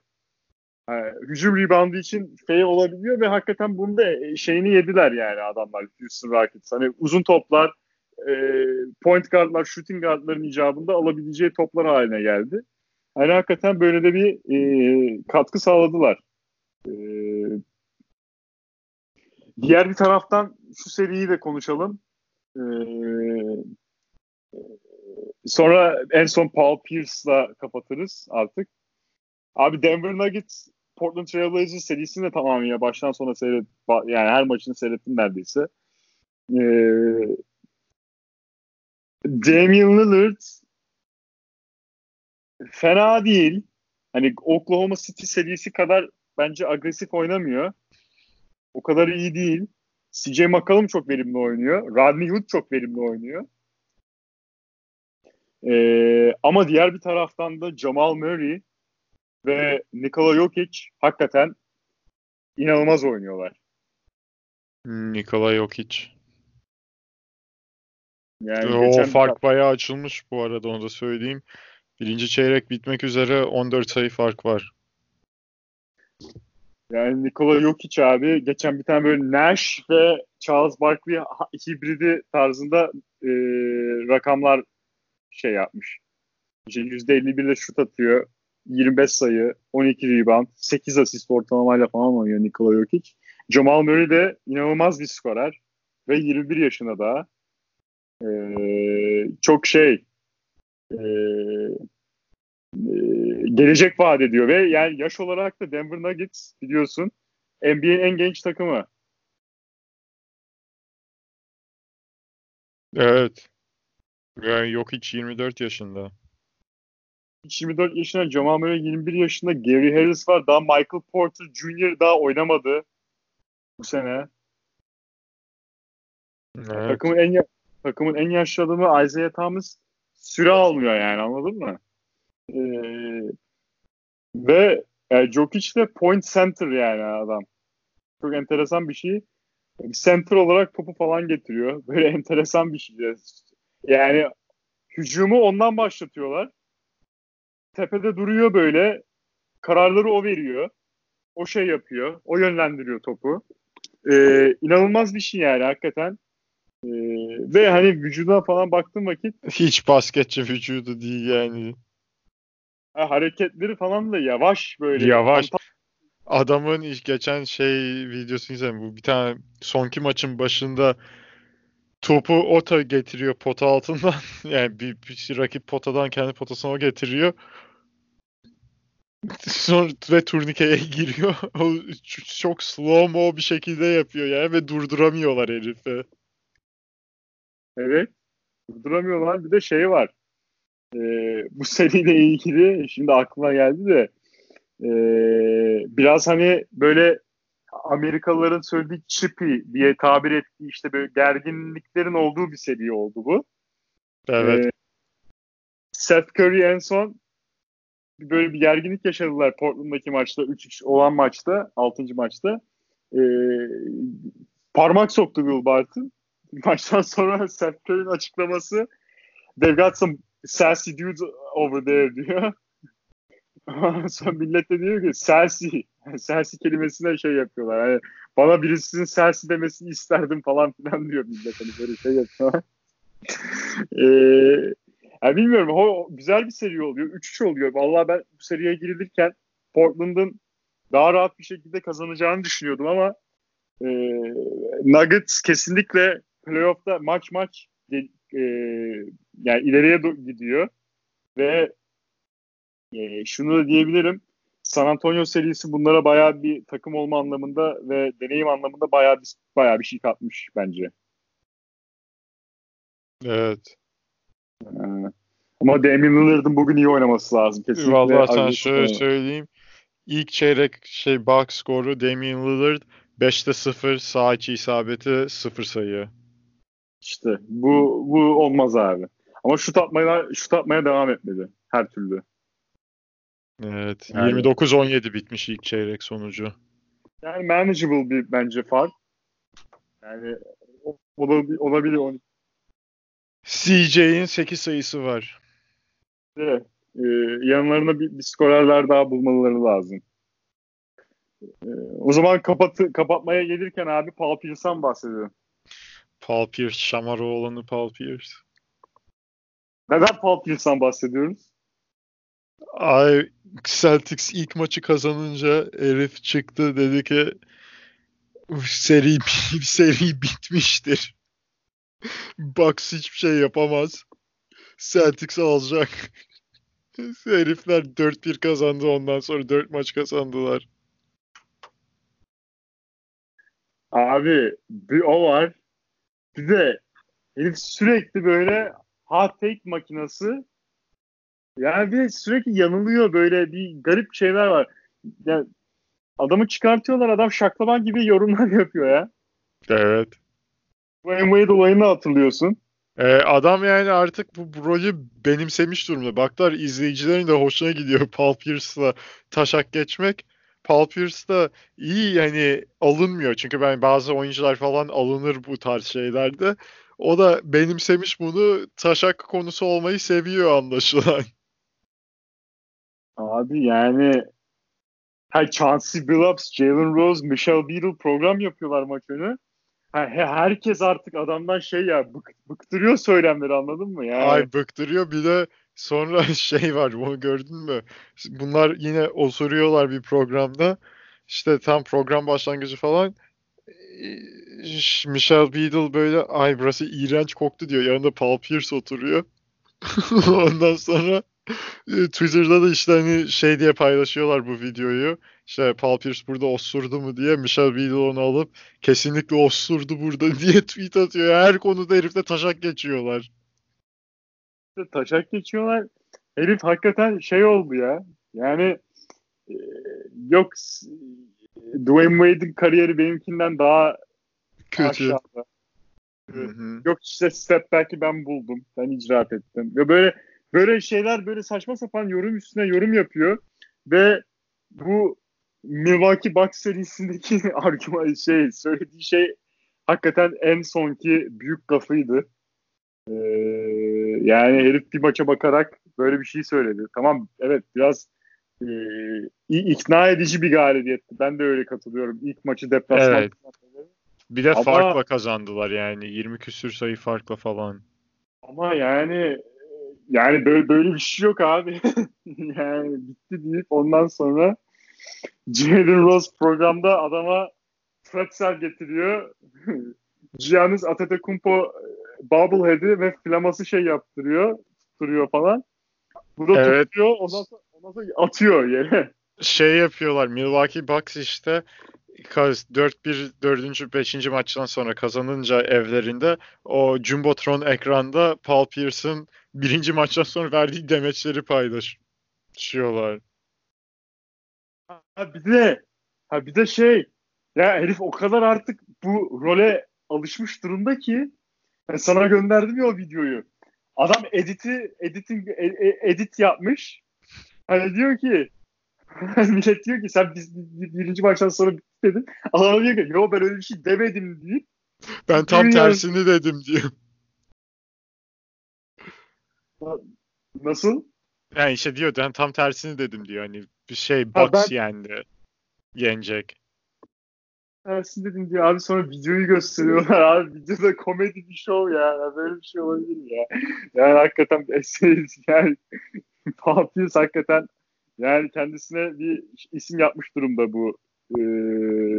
Yani, hücum reboundu için fail olabiliyor ve hakikaten bunda şeyini yediler yani adamlar Houston Rockets. Hani uzun toplar e, point guardlar, shooting guardların icabında alabileceği toplar haline geldi. Yani hakikaten böyle de bir e, katkı sağladılar. E, diğer bir taraftan şu seriyi de konuşalım. E, sonra en son Paul Pierce'la kapatırız artık. Abi Denver Nuggets Portland Trail Blazers serisini de tamamıyla baştan sona seyret yani her maçını seyrettim neredeyse. Ee, Damian Lillard fena değil. Hani Oklahoma City serisi kadar bence agresif oynamıyor. O kadar iyi değil. CJ McCollum çok verimli oynuyor. Rodney Hood çok verimli oynuyor. Ee, ama diğer bir taraftan da Jamal Murray ve Nikola Jokic hakikaten inanılmaz oynuyorlar. Nikola Jokic. Yani o fark bayağı açılmış bu arada onu da söyleyeyim. Birinci çeyrek bitmek üzere 14 sayı fark var. Yani Nikola Jokic abi geçen bir tane böyle Nash ve Charles Barkley hibridi tarzında e, rakamlar şey yapmış. İşte %51 ile şut atıyor. 25 sayı, 12 rebound, 8 asist ortalamayla falan oynuyor Nikola Jokic. Jamal Murray de inanılmaz bir skorer ve 21 yaşında daha. Ee, çok şey e, e, gelecek vaat ediyor ve yani yaş olarak da Denver Nuggets biliyorsun NBA'nin en genç takımı. Evet. Yani yok hiç 24 yaşında. 24 yaşında Jamal Murray 21 yaşında Gary Harris var. Daha Michael Porter Jr. daha oynamadı bu sene. Evet. Takımın en takımın en yaşlı adamı Isaiah Thomas süre almıyor yani anladın mı? Ee, ve yani Jokic de point center yani adam. Çok enteresan bir şey. Center olarak topu falan getiriyor. Böyle enteresan bir şey. Yani hücumu ondan başlatıyorlar. Tepede duruyor böyle. Kararları o veriyor. O şey yapıyor. O yönlendiriyor topu. Ee, inanılmaz bir şey yani hakikaten. Ee, ve hani vücuduna falan baktığım vakit hiç basketçi vücudu değil yani. Ha, hareketleri falan da yavaş böyle. Yavaş. Adamın iş geçen şey videosunu izledim. Bu bir tane sonki maçın başında topu ota getiriyor pota altından. yani bir, bir rakip potadan kendi potasına o getiriyor. Sonra ve turnikeye giriyor. Çok slow mo bir şekilde yapıyor yani ve durduramıyorlar herifi. Evet. Durduramıyorlar. Bir de şey var. Ee, bu seriyle ilgili şimdi aklıma geldi de e, biraz hani böyle Amerikalıların söylediği chippy diye tabir ettiği işte böyle gerginliklerin olduğu bir seri oldu bu. Evet. Ee, Seth Curry en son böyle bir gerginlik yaşadılar Portland'daki maçta 3-3 olan maçta 6. maçta. Ee, parmak soktu Will Barton. Maçtan sonra Seth Curry'nin açıklaması they've got some sassy dudes over there diyor. sonra millet de diyor ki sassy. sassy kelimesine şey yapıyorlar. Yani bana birisinin sassy demesini isterdim falan filan diyor millet. Hani böyle şey yapıyorlar. ee, yani bilmiyorum. O, güzel bir seri oluyor. 3-3 oluyor. Vallahi ben bu seriye girilirken Portland'ın daha rahat bir şekilde kazanacağını düşünüyordum ama e, Nuggets kesinlikle playoff'ta maç maç e, yani ileriye gidiyor ve e, şunu da diyebilirim. San Antonio serisi bunlara bayağı bir takım olma anlamında ve deneyim anlamında bayağı bir, bayağı bir şey katmış bence. Evet. Ee, ama Damian Lillard'ın bugün iyi oynaması lazım kesinlikle. Vallahi sen şöyle söyleyeyim. İlk çeyrek şey box skoru Damian Lillard 5'te 0 sağ içi isabeti 0 sayı. İşte bu bu olmaz abi. Ama şut atmaya şut atmaya devam etmedi her türlü. Evet. Yani, 29-17 bitmiş ilk çeyrek sonucu. Yani manageable bir bence fark. Yani olabilir. olabilir. CJ'in 8 sayısı var. Evet. Ee, yanlarına bir, bir skorerler daha bulmaları lazım. Ee, o zaman kapatı, kapatmaya gelirken abi Paul Pierce'dan bahsediyorum. Paul Pierce, Şamaroğlan'ı Paul Pierce. Neden Paul Pierce'dan bahsediyoruz? Ay Celtics ilk maçı kazanınca herif çıktı dedi ki seri seri bitmiştir. Bucks hiçbir şey yapamaz. Celtics alacak. Herifler 4-1 kazandı ondan sonra 4 maç kazandılar. Abi bir o var. Bir de herif sürekli böyle hot take makinası yani bir sürekli yanılıyor böyle bir garip şeyler var. Yani adamı çıkartıyorlar adam şaklaban gibi yorumlar yapıyor ya. Evet. Wayne Wade olayını hatırlıyorsun. Ee, adam yani artık bu, bu rolü benimsemiş durumda. Baklar izleyicilerin de hoşuna gidiyor Paul Pierce'la taşak geçmek. Paul Pierce da iyi yani alınmıyor. Çünkü ben bazı oyuncular falan alınır bu tarz şeylerde. O da benimsemiş bunu taşak konusu olmayı seviyor anlaşılan. Abi yani ha, Chauncey Billups, Jalen Rose, Michelle Beadle program yapıyorlar maç önü. Ha, herkes artık adamdan şey ya bık, bıktırıyor söylemleri anladın mı? Yani... Ay bıktırıyor bir de sonra şey var onu gördün mü? Bunlar yine osuruyorlar bir programda. İşte tam program başlangıcı falan. Michelle Beadle böyle ay burası iğrenç koktu diyor. Yanında Paul Pierce oturuyor. Ondan sonra e, Twitter'da da işte hani şey diye paylaşıyorlar bu videoyu. İşte Paul Pierce burada osurdu mu diye Michelle Beadle onu alıp kesinlikle osurdu burada diye tweet atıyor. Her konuda herifle taşak geçiyorlar. Taşak geçiyorlar. Herif hakikaten şey oldu ya. Yani e, yok Dwayne Wade'in kariyeri benimkinden daha Kötü. aşağıda. Hı hı. Yok işte step back'i ben buldum. Ben icraat ettim. Ve böyle böyle şeyler böyle saçma sapan yorum üstüne yorum yapıyor. Ve bu Milwaukee Bucks serisindeki argüman şey söylediği şey hakikaten en sonki büyük gafıydı. Ee, yani herif bir maça bakarak böyle bir şey söyledi. Tamam evet biraz e, ikna edici bir galibiyetti. Ben de öyle katılıyorum. İlk maçı deplasman. Evet. Bir de ama, farkla kazandılar yani. 20 küsür sayı farkla falan. Ama yani yani böyle, böyle bir şey yok abi. yani bitti deyip ondan sonra Jalen Rose programda adama pretzel getiriyor. Giannis Antetokounmpo Bubblehead'i ve flaması şey yaptırıyor, tutturuyor falan. Bu da evet. tutuyor, ondan sonra, ondan sonra atıyor yere. Şey yapıyorlar, Milwaukee Bucks işte 4-1 4. 5. maçtan sonra kazanınca evlerinde o Jumbotron ekranda Paul Pierce'ın birinci maçtan sonra verdiği demeçleri paylaşıyorlar. Ha bir de ha bir de şey ya herif o kadar artık bu role alışmış durumda ki ben sana gönderdim ya o videoyu. Adam editi editing e, e, edit yapmış. Hani diyor ki millet diyor ki sen biz birinci maçtan sonra dedin. Adam diyor ki yo ben öyle bir şey demedim deyip ben tam tersini dedim diyor. Nasıl? Yani işte diyor ben tam tersini dedim diyor. Hani bir şey box ben... yendi. Yenecek. Tersini dedim diyor. Abi sonra videoyu gösteriyorlar. Abi videoda komedi bir show ya. Böyle bir şey olabilir ya? Yani hakikaten yani Papius hakikaten yani kendisine bir isim yapmış durumda bu e,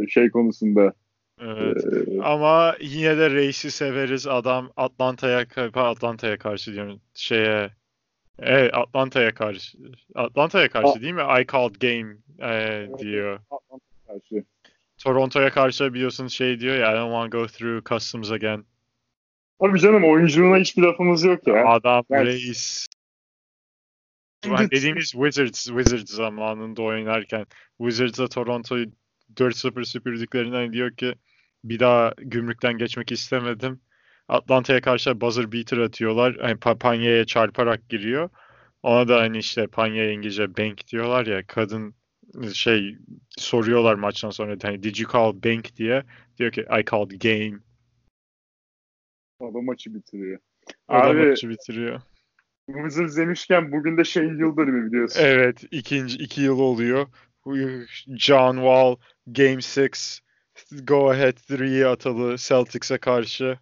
şey konusunda. Evet. Ee, Ama yine de Reis'i severiz. Adam Atlanta'ya Atlanta'ya karşı diyorum. Şeye Evet Atlanta'ya karşı. Atlanta'ya karşı A- değil mi? I called game e, diyor. Atlanta'ya karşı. Toronto'ya karşı biliyorsun şey diyor ya I don't want to go through customs again. Abi canım oyunculuğuna hiçbir lafımız yok ya. Adam yani. reis. Yani dediğimiz Wizards, Wizards zamanında oynarken Wizards'a Toronto'yu 4-0 süpürdüklerinden diyor ki bir daha gümrükten geçmek istemedim. Atlanta'ya karşı buzzer beater atıyorlar. Hani Panya'ya çarparak giriyor. Ona da hani işte Panya'ya İngilizce bank diyorlar ya kadın şey soruyorlar maçtan sonra hani did you call bank diye. Diyor ki I called game. O da maçı bitiriyor. O Abi, maçı bitiriyor. Wizards demişken bugün de şey yıl dönümü biliyorsun. Evet ikinci iki yıl oluyor. John Wall Game 6 Go Ahead 3 atalı Celtics'e karşı.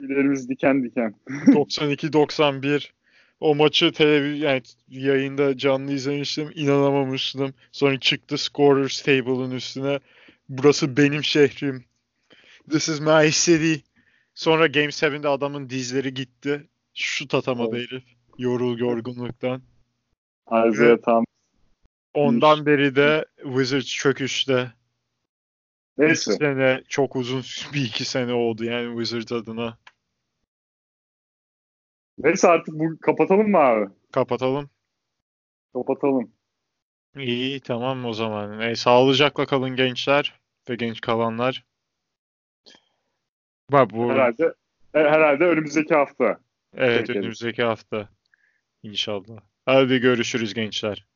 Tüylerimiz diken diken. 92-91 o maçı televiz yani yayında canlı izlemiştim. inanamamıştım. Sonra çıktı scorers table'ın üstüne. Burası benim şehrim. This is my city. Sonra Game 7'de adamın dizleri gitti. Şut atamadı evet. herif. Yorul yorgunluktan. Isaiah tam. Ondan beri de Wizards çöküşte. Neyse. Bir sene çok uzun bir iki sene oldu yani Wizards adına. Neyse artık bu kapatalım mı abi? Kapatalım. Kapatalım. İyi tamam o zaman. E, sağlıcakla kalın gençler ve genç kalanlar. Bak bu herhalde e, herhalde önümüzdeki hafta. Evet Peki. önümüzdeki hafta inşallah. Hadi görüşürüz gençler.